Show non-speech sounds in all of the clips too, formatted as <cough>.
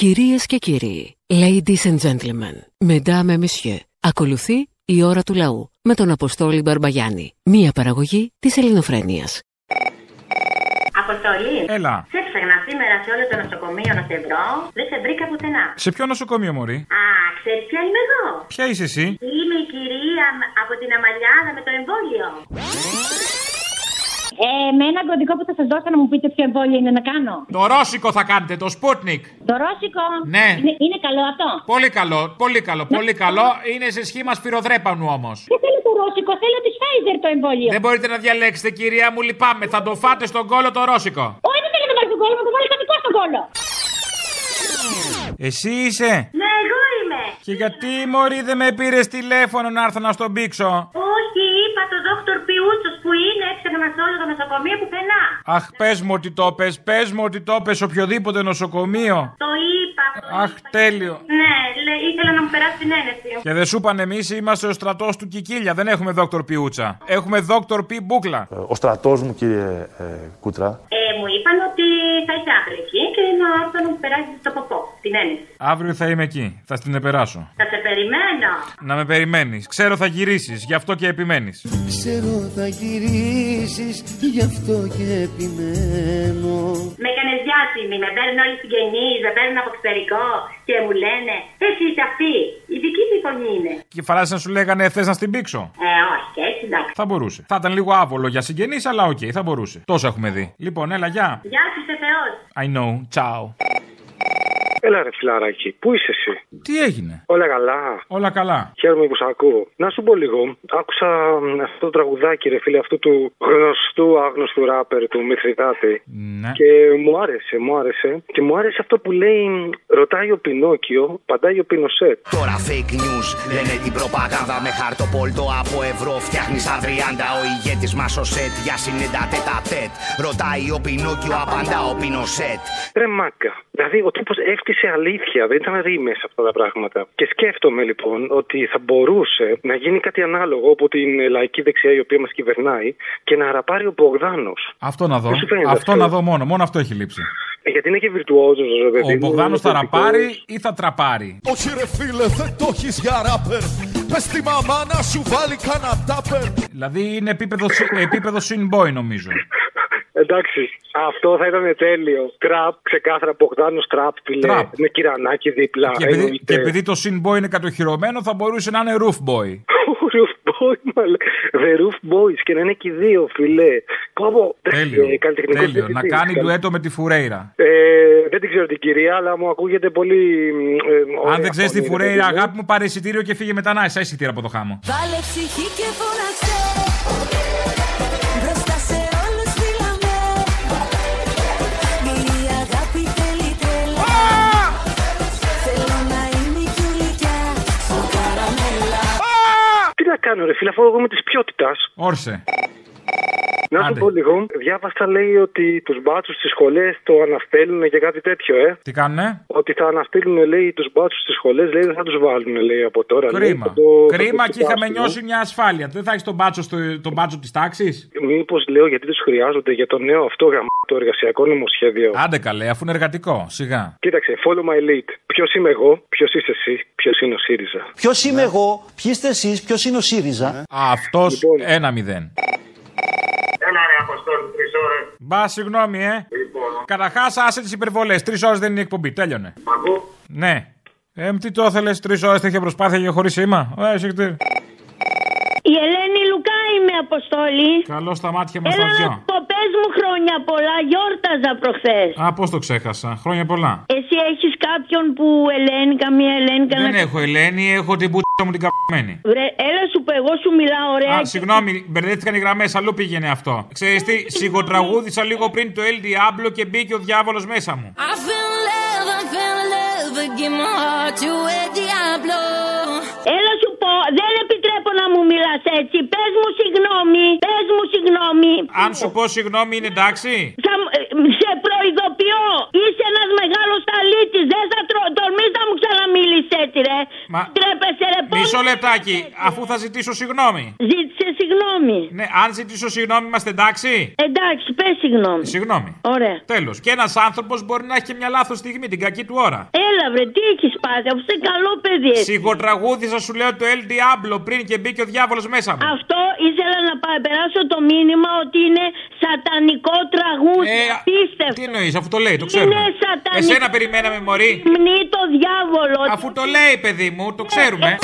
Κυρίες και κύριοι, ladies and gentlemen, mesdames et messieurs, ακολουθεί η ώρα του λαού με τον Αποστόλη Μπαρμπαγιάννη, μία παραγωγή της ελληνοφρένειας. Αποστολή. Έλα. Σε έψαχνα σήμερα σε όλο το νοσοκομείο να σε βρω. Δεν σε βρήκα πουθενά. Σε ποιο νοσοκομείο, Μωρή; Α, ξέρεις ποια είμαι εγώ; Ποια είσαι εσύ; Είμαι η κυρία μ- από την Αμαλιάδα με το εμβόλιο. Ε, με ένα κωδικό που θα σας δώσω να μου πείτε ποιο εμβόλιο είναι να κάνω. Το ρώσικο θα κάνετε, το Sputnik. Το ρώσικο; Ναι. Είναι, είναι καλό αυτό; Πολύ καλό, πολύ καλό, πολύ καλό. Είναι σε σχήμα σφυροδρέπανου όμως. Δεν θέλω το ρώσικο, θέλω τη Pfizer το εμβόλιο. Δεν μπορείτε να διαλέξετε, κυρία μου, λυπάμαι. Θα το φάτε στον κόλο το ρώσικο. Όχι, δεν θέλω να το βάλει στον κόλλο, να το βάλει δικό στον κόλλο. Εσύ είσαι; Ναι, εγώ είμαι. Και γιατί, Μωρή, δεν με πήρες τηλέφωνο να έρθω να στον πήξω; Όχι, είπα το δόκτωρ Πιούτσος που είναι έψαχνα σε όλο το νοσοκομείο πουθενά. Αχ, πες μου ότι το πες, πες μου ότι το πες οποιοδήποτε νοσοκομείο. Το είπα. το Αχ, είπα. τέλειο. Ναι, λέ- ήθελα να μου περάσει την ένεση. Και δεν σου είπαν εμείς είμαστε ο στρατός του Κικίλια. Δεν έχουμε δόκτωρ Πιούτσα. Έχουμε δόκτωρ Πι Μπούκλα. Ο στρατός μου, κύριε ε, Κούτρα, Ε, μου είπαν ότι θα είσαι αύριο εκεί και να έρθω να μου περάσεις το ποπό, την ένεση. Αύριο θα είμαι εκεί. Θα στην επεράσω. Θα σε περιμένω. Να με περιμένεις. Ξέρω θα γυρίσεις, γι' αυτό και επιμένεις. Ξέρω θα γυρίσεις, γι' αυτό και επιμένω Με έκανε διάσημη, με παίρνουν όλοι οι συγγενείς, με παίρνουν από εξωτερικό και μου λένε Εσύ είσαι αυτή. Η δική μου φωνή είναι. Και φράση να σου λέγανε θες να στην πήξω. Ε, όχι, και έτσι εντάξει. Θα μπορούσε. Θα ήταν λίγο άβολο για συγγενείς, αλλά οκ, θα μπορούσε. Τόσο έχουμε δει. Λοιπόν, έλα, γεια. Γεια σου, σε Θεός. I know. Ciao. Ciao. Έλα ρε φιλαράκι, πού είσαι εσύ; Τι έγινε; Όλα καλά. Όλα καλά. Χαίρομαι που σ' ακούω. Να σου πω λίγο. Άκουσα μ, αυτό το τραγουδάκι, ρε φίλε, αυτού του γνωστού άγνωστου ράπερ του Μηθριδάτη. Ναι. Και μου άρεσε, μου άρεσε. Και μου άρεσε αυτό που λέει: μ, Ρωτάει ο Πινόκιο, παντάει ο Πινοσέτ. Τώρα fake news λένε την προπαγάνδα με χαρτοπόλτο από ευρώ. Φτιάχνεις στα 30 ο ηγέτης μας ο σετ για συνέντα τέτα τέτ. Ρωτάει ο Πινόκιο, απαντά ο Πινοσέτ. Ρε μάκα. Δηλαδή ο τύπο έφτιασε αλήθεια, δεν ήταν ρήμες αυτά τα πράγματα. Και σκέφτομαι λοιπόν ότι θα μπορούσε να γίνει κάτι ανάλογο από την ε, λαϊκή δεξιά η οποία μας κυβερνάει και να αραπάρει ο Μπογδάνος. Αυτό να δω. Δεν σου φαίνεται Αυτό αυτό; να δω μόνο. Μόνο αυτό έχει λείψει. Γιατί είναι και βιρτουόζος, ρε παιδί. Ο μου, Μπογδάνος θα είναι ραπάρει ή θα τραπάρει; Όχι ρε φίλε δεν το έχεις για ράπερ Πες τη μαμά να σου βάλει κανένα τάπερ Δηλαδή είναι επίπεδο, επίπεδο boy νομίζω. Εντάξει, αυτό θα ήταν τέλειο. Τραπ, ξεκάθαρα Μπογδάνος τραπ, φίλε. Τραπ. Με κυρανάκι δίπλα. Και επειδή, εννοείται. και επειδή το boy είναι κατοχυρωμένο, θα μπορούσε να είναι roof boy. <laughs> Roof boy, μαλε. The Roof Boys και να είναι και οι δύο, φιλέ. Πω, πω. Τέλειο. Ε, καλλιτεχνικός Τέλειο. Να διευθυντής. κάνει ντουέτο με τη Φουρέιρα. Ε, δεν την ξέρω την κυρία, αλλά μου ακούγεται πολύ. Ε, Αν δεν ξέρεις τη Φουρέιρα, αγάπη μου, πάρε εισιτήριο και φύγε μετά να είσαι εισιτήριο από το χάμο. Βάλε ψυχή και φώναξε κάνω, ρε φίλε, αφού εγώ είμαι της ποιότητας. Όρσε. Να σου Άντε. πω λίγο. Διάβασα, λέει, ότι τους μπάτσους στις σχολές το αναστέλνουν και κάτι τέτοιο, ε. Τι κάνουνε; Ότι θα αναστείλουν, λέει, τους μπάτσους στις σχολές, λέει, δεν θα τους βάλουν, λέει, από τώρα. λέει, Κρίμα. θα το- θα Κρίμα το και είχαμε φτιάξουν, νιώσει μια ασφάλεια. Δεν θα έχεις τον μπάτσο, στο, τον μπάτσο της τάξης; Μήπως λέω γιατί τους χρειάζονται για το νέο αυτό γαμ... το εργασιακό νομοσχέδιο. Άντε καλέ, αφού είναι εργατικό. Σιγά. Κοίταξε, follow my lead. Ποιος είμαι εγώ, ποιος είσαι εσύ, ποιος είναι ο ΣΥΡΙΖΑ. Ποιος είμαι εγώ, ποιοι είστε εσείς, ποιος είναι ο ΣΥΡΙΖΑ; Αυτός Λοιπόν. ένα μηδέν. Έλα ρε Αποστόλη, τρεις ώρες. Μπα, συγγνώμη, ε. Λοιπόν, Καταρχάς, άσε τις υπερβολές. Τρεις ώρες δεν είναι η εκπομπή. Τέλειωνε. μ' ακού. Ναι. Ε, τι το ήθελε, τρεις ώρες τέτοια προσπάθεια για χωρίς σήμα. Ε, συγχτήρ. Η Ελένη Λουκά είμαι, Αποστόλη. Καλό στα μάτια μας Έλα τα να δυο. σου πω, πες μου χρόνια πολλά, γιόρταζα προχθές. Α, πώς το ξέχασα. Χρόνια πολλά. Εσύ έχεις κάποιον που Ελένη, καμία Ελένη, Δεν κανένα... έχω Ελένη, έχω την πούτσα μου την καπμένη. Βρε, έλα σου πω, εγώ σου μιλάω ωραία. Α, και- συγγνώμη, μπερδεύτηκαν οι γραμμές, αλλού πήγαινε αυτό. Ξέρεις τι, <laughs> σιγοτραγούδησα λίγο πριν το El Diablo και μπήκε ο διάβολος μέσα μου. I fell in love, I fell in love I give my heart to a Diablo Έλα σου πω, δεν επιτρέπω να μου μιλάς έτσι. Πες μου συγγνώμη, πες μου συγγνώμη. Αν σου πω συγγνώμη, είναι εντάξει. Θα, μ- ε, σε προειδοποιώ, είσαι ένας μεγάλος ταλίτης. Δεν θα τρο... τολμείς να μου ξαναμίλεις έτσι, ρε. Μα- Τρέπεσαι, ρε. πώς- Μισό λεπτάκι, αφού θα ζητήσω συγγνώμη. Ζήτησε συγγνώμη. Ναι, αν ζητήσω συγγνώμη, είμαστε εντάξει; Εντάξει, πες συγγνώμη. Συγγνώμη. Ωραία. Τέλος. Και ένας άνθρωπος μπορεί να έχει και μια λάθος στιγμή, την κακή του ώρα. Έλα Έλα βρε, τι έχεις πάθει, αφού είσαι καλό παιδί. εσύ. Σιγοτραγούδισα σου λέω το El Diablo πριν και μπήκε ο διάβολος μέσα μου. Αυτό ήθελα να πα- περάσω το μήνυμα ότι είναι σατανικό τραγούδι. Ε, Απίστευτο. Τι εννοείς, αφού το λέει, το ξέρουμε. Είναι σατανικό. Εσένα περιμέναμε, Μωρή. Μνή το διάβολος. Αφού το λέει, παιδί μου, το ξέρουμε.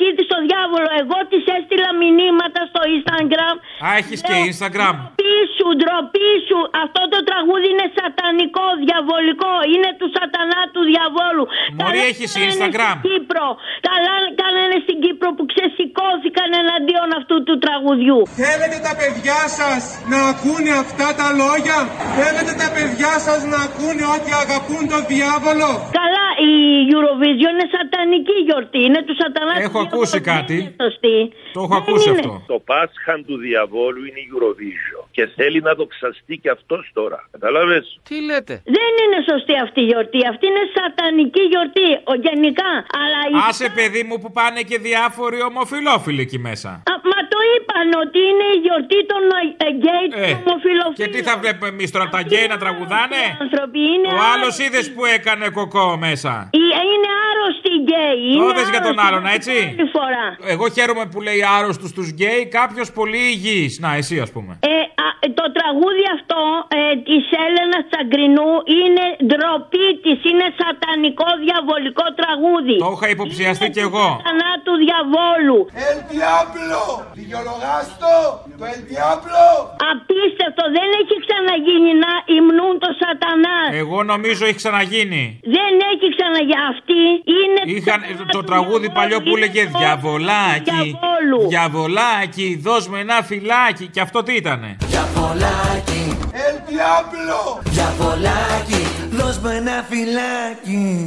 Δώσει την ψυχή της στο διάβολο. Εγώ της έστειλα μηνύματα στο Instagram. Α, έχεις και Instagram. Ντροπή σου, ντροπή σου. Αυτό το τραγούδι είναι σατανικό, διαβολικό. Είναι του σατανά του διαβόλου. Μωρή, Καλά έχεις κάνανε Instagram. Στην Κύπρο. Καλά κάνανε στην Κύπρο που ξεσηκώθηκαν εναντίον αυτού του τραγουδιού. Θέλετε τα παιδιά σας να ακούνε αυτά τα λόγια; Θέλετε τα παιδιά σας να ακούνε ότι αγαπούν τον διάβολο; Καλά, η Eurovision είναι σατανική γιορτή. Είναι του σατανά του Έχω διαβόλου. Ακούσει Δεν κάτι; είναι σωστή. Το έχω Δεν ακούσει είναι. αυτό. Το Πάσχα του διαβόλου είναι η Eurovision. Και θέλει να το ξαστεί και αυτός τώρα. Καταλάβες. Τι λέτε; Δεν είναι σωστή αυτή η γιορτή. Αυτή είναι σατανική γιορτή. Ο, γενικά. Αλλά η... Άσε, παιδί μου, που πάνε και διάφοροι ομοφιλόφιλοι εκεί μέσα. Α, μα το είπαν ότι είναι η γιορτή των ε, γκέι των Ε, ομοφυλοφίλων. Και τι θα βλέπουμε εμείς τώρα, τα γκέι να τραγουδάνε; άνθρωποι είναι Ο άλλος είδες που έκανε κοκό μέσα. Οι- Είναι άρρωστοι γκέι. Το είναι είδες για τον άρρωστοι. άλλον, έτσι; Άλλη φορά. Εγώ χαίρομαι που λέει άρρωστου τους γκέι, κάποιος πολύ υγιής. Να, εσύ ας πούμε. Ε, α, το τραγούδι αυτό ε, της Έλενας Τσαγκρινού είναι ντροπή της, είναι σατανικό διαβολικό τραγούδι. Το είχα υποψιαστεί κι εγώ. Σατανά του διαβόλου. El Diablo. Δικαιολογάστο. Το El Diablo. Απίστευτο, δεν έχει ξαναγίνει να υμνούν το σατανά. Εγώ νομίζω έχει ξαναγίνει. Δεν έχει ξαναγίνει. Αυτή είναι Είχαν το τραγούδι παλιό που έλεγε Διαβολάκι, Διαβόλου. Διαβολάκι, δώσ' με ένα φυλάκι. Και αυτό τι ήτανε; Διαβολάκι. El Diablo. Διαβολάκι, δώσ' μου ένα φυλάκι.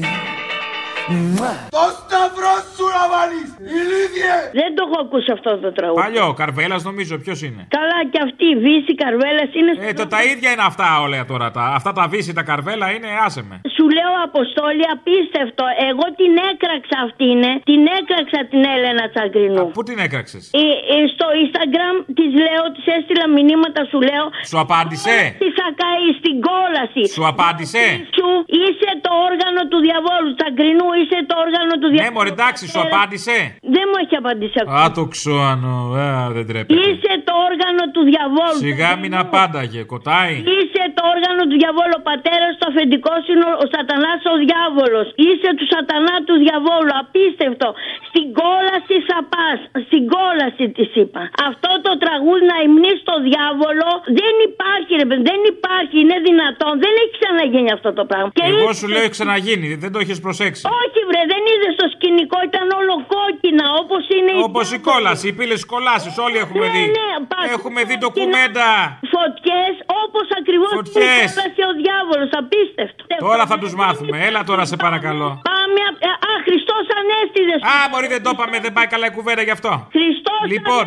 Το σταυρό σου να βάλεις. Ηλίδιε. Δεν το έχω ακούσει αυτό το τραγούδι. Παλιό, Καρβέλας νομίζω, ποιος είναι; Καλά και αυτή η Βύση Καρβέλας είναι. Ε, το, τα ίδια είναι αυτά όλα τώρα. Τα, αυτά τα βύση, τα καρβέλα είναι, άσε με. Σου λέω Αποστόλη απίστευτο. Εγώ την έκραξα αυτή είναι. Την έκραξα την Έλενα Τσαγκρινού. Πού την έκραξες; Ε, ε, στο Instagram της λέω, της έστειλα μηνύματα, σου λέω. Σου απάντησε; Τι θα καεί στην κόλαση. Σου απάντησε; Σου είσαι το όργανο του διαβόλου. Τσαγκρινού είσαι το όργανο του Ναι, διαβόλου. μωρέ, εντάξει, σου απάντησε. Δεν μου έχει απαντήσει ακόμα. Α, το ξώανο. Α, δεν τρέπεται. Είσαι το όργανο του διαβόλου. Σιγά μην απάνταγε, κοτάει. Είσαι το όργανο του διαβόλου. Ο πατέρας του αφεντικό είναι ο σατανάς ο διάβολος. Είσαι του σατανά του διαβόλου. Απίστευτο. Στην κόλαση θα πας. Στην κόλαση της είπα. Αυτό το τραγούδι να υμνείς στο διάβολο δεν υπάρχει, ρε παιδί. Δεν υπάρχει. Είναι δυνατόν. Δεν έχει ξαναγίνει αυτό το πράγμα. Και Εγώ είσαι- σου λέω έχει ξαναγίνει, δεν το έχεις προσέξει. Όχι, βρε, δεν είδε το σκηνικό. Ήταν όλο κόκκινα. Όπως είναι η Όπως η κόλαση, οι πύλες κολάσεις, όλοι έχουμε Ναι, δει. ναι, πα- Έχουμε δει ντοκουμέντα. Φωτιές όπως ακριβώς Φωτιές. ο διάβολος. Απίστευτο. Τώρα θα τους μάθουμε. Έλα τώρα, σε παρακαλώ. Πάμε. απ- ε, Α, Χριστός Ανέστηδε. Α, μπορεί δεν το είπαμε, δεν πάει καλά η κουβέντα γι' αυτό. Χριστός Λοιπόν,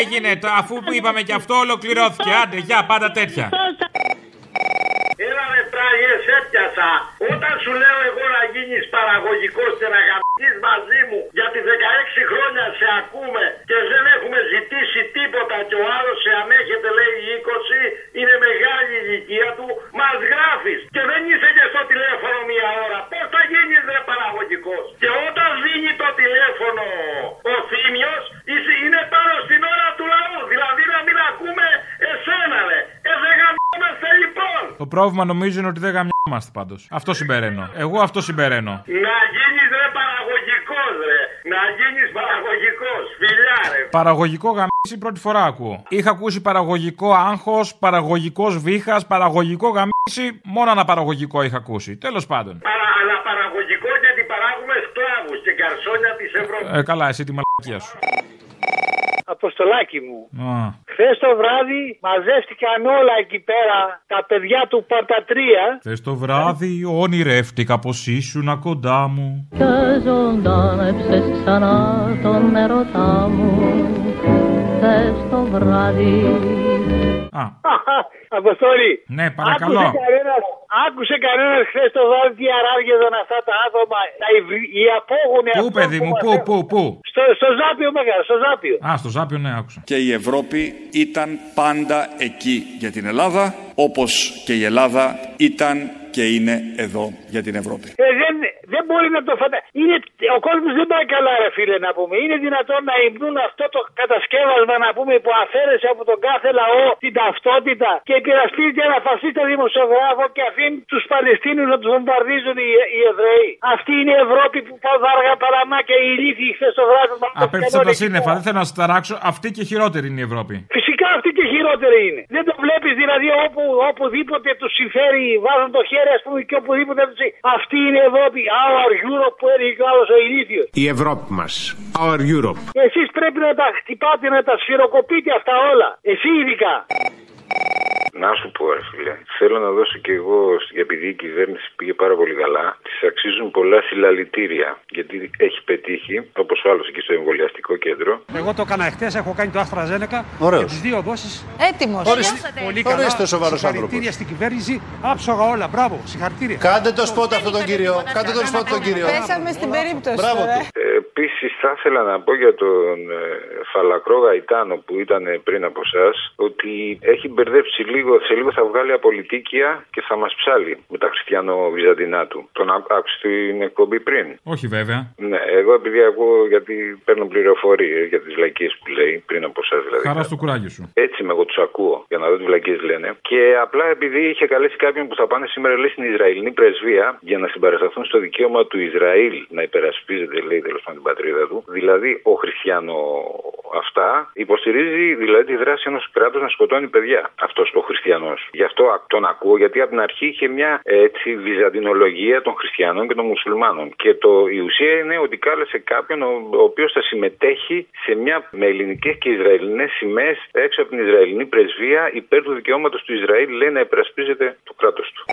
έγινε, το- αφού που είπαμε και αυτό, ολοκληρώθηκε. Άντε, γεια, πάντα τέτοια. Έλα ρε τράγες, έπιασα. Όταν σου λέω εγώ να γίνεις παραγωγικός και να γαμπτείς μαζί μου γιατί 16 χρόνια σε ακούμε και δεν έχουμε ζητήσει τίποτα και ο άλλος σε ανέχεται λέει 20, είναι πρόβλημα νομίζω είναι ότι δεν γαμιόμαστε πάντως. Αυτό συμπεραίνω. Εγώ αυτό συμπεραίνω. Να γίνεις ρε παραγωγικός ρε. Να γίνεις παραγωγικός. Φιλιά ρε. Παραγωγικό γαμίση πρώτη φορά ακούω. Είχα ακούσει παραγωγικό άγχος, παραγωγικός βήχας, παραγωγικό γαμίση. Μόνο ένα παραγωγικό είχα ακούσει. Τέλος πάντων. Παρα, αλλά παραγωγικό γιατί παράγουμε σκλάβους και καρσόνια της Ευρώπης. Ε, καλά, εσύ τη μαλακία σου. Αποστολάκι μου. Α. Χθες το βράδυ μαζεύτηκαν όλα εκεί πέρα τα παιδιά του Παρτατρία. Θε το βράδυ όνειρεύτηκα πως ήσουν κοντά μου. Και ζωντάνεψες ξανά τον ερωτά μου Θες το βράδυ Α. Αποστολή. Ναι, παρακαλώ. Άκουσε κανένας, άκουσε κανένας χθες το βράδυ τι αράβγεδαν αυτά τα άτομα. Τα υβρι- οι απόγονοι Πού, αυτών παιδί που μου, μας πού, έχουν- πού, πού; Στο, στο Ζάπιο μεγάλο, στο Ζάπιο. Α, στο Ζάπιο, ναι, άκουσα. Και η Ευρώπη ήταν πάντα εκεί για την Ελλάδα, όπως και η Ελλάδα ήταν και είναι εδώ για την Ευρώπη. Ε, δεν, δεν μπορεί να το φανταστεί. Ο κόσμος δεν πάει καλά, ρε φίλε, να πούμε. Είναι δυνατόν να υμνούν αυτό το κατασκεύασμα, να πούμε, που αφαίρεσε από τον κάθε λαό την ταυτότητα και υπερασπίζεται ένα φασίστα δημοσιογράφο και αφήνει τους Παλαιστίνους να τους βομβαρδίζουν οι, οι Εβραίοι. Αυτή είναι η Ευρώπη που πάω δάργα παραμά και οι ηλίθιοι χθες το βράδυ. μας Απέφτυσα τα κανόνες. σύννεφα, δεν θέλω να σας ταράξω. Αυτή και χειρότερη είναι η Ευρώπη. Φυσικά αυτή και χειρότερη είναι. Δεν το βλέπεις δηλαδή όπου, οπουδήποτε τους συμφέρει, βάζουν το χέρι ας πούμε και οπουδήποτε τους Αυτή είναι η Ευρώπη. Our Europe που έλεγε και ο άλλος ο ηλίθιο. Η Ευρώπη μας. Our Europe. Εσείς πρέπει να τα χτυπάτε, να τα σφυροκοπείτε αυτά όλα. Εσύ ειδικά. Να σου πω, ρε φίλε, θέλω να δώσω και εγώ, επειδή η κυβέρνηση πήγε πάρα πολύ καλά, της αξίζουν πολλά συλλαλητήρια. Γιατί έχει πετύχει, όπως ο άλλος εκεί στο εμβολιαστικό κέντρο, Εγώ το έκανα εχθές, έχω κάνει το Άστρα Ζένεκα. Ωραίος. Και τις δύο δόσεις. Έτοιμος. Ορίστε. Πολύ Ορίστε καλά. σοβαρός Συγχαρητήρια στην κυβέρνηση. Άψογα όλα. Μπράβο. Συγχαρητήρια. Κάντε το σπότ αυτό τον κύριο. Κάντε το σπότ τον κύριο. Πέσαμε στην περίπτωση. Μπράβο τώρα. του. Επίσης, θα ήθελα να πω για τον ε, Φαλακρό Γαϊτάνο που ήταν πριν από εσά ότι έχει μπερδέψει λίγο, σε λίγο θα βγάλει απολυτίκια και θα μας ψάλει με τα χριστιανο-βυζαντινά του. Τον άκου- άκουσες την εκπομπή πριν; Όχι βέβαια. Ναι, εγώ επειδή ακούω γιατί παίρνω πληροφορίες για τις λαϊκίε που λέει πριν από εσά δηλαδή. Χαρά στο κουράγιο σου. Έτσι με εγώ τους ακούω για να δω τις βλακίες λένε. Και απλά επειδή είχε καλέσει κάποιον που θα πάνε σήμερα λέει, στην Ισραηλινή πρεσβεία για να συμπαρασταθούν στο δικαίωμα του Ισραήλ να υπερασπίζεται, λέει τέλος πάντων την πατρίδα του. Δηλαδή ο Χριστιανό αυτά υποστηρίζει δηλαδή τη δράση ενός κράτους να σκοτώνει παιδιά. Αυτός ο Χριστιανός. Γι' αυτό α- τον ακούω γιατί από την αρχή είχε μια ε, έτσι βυζαντινολογία των Χριστιανών και των Μουσουλμάνων. Και το, η ουσία είναι ότι κάλεσε κάποιον ο, ο οποίος θα συμμετέχει σε μια με ελληνικές και Ισραηλινές σημαίες έξω από την Ισραηλινή πρεσβεία υπέρ του δικαιώματος του Ισραήλ, λέει να υπερασπίζεται το κράτος του.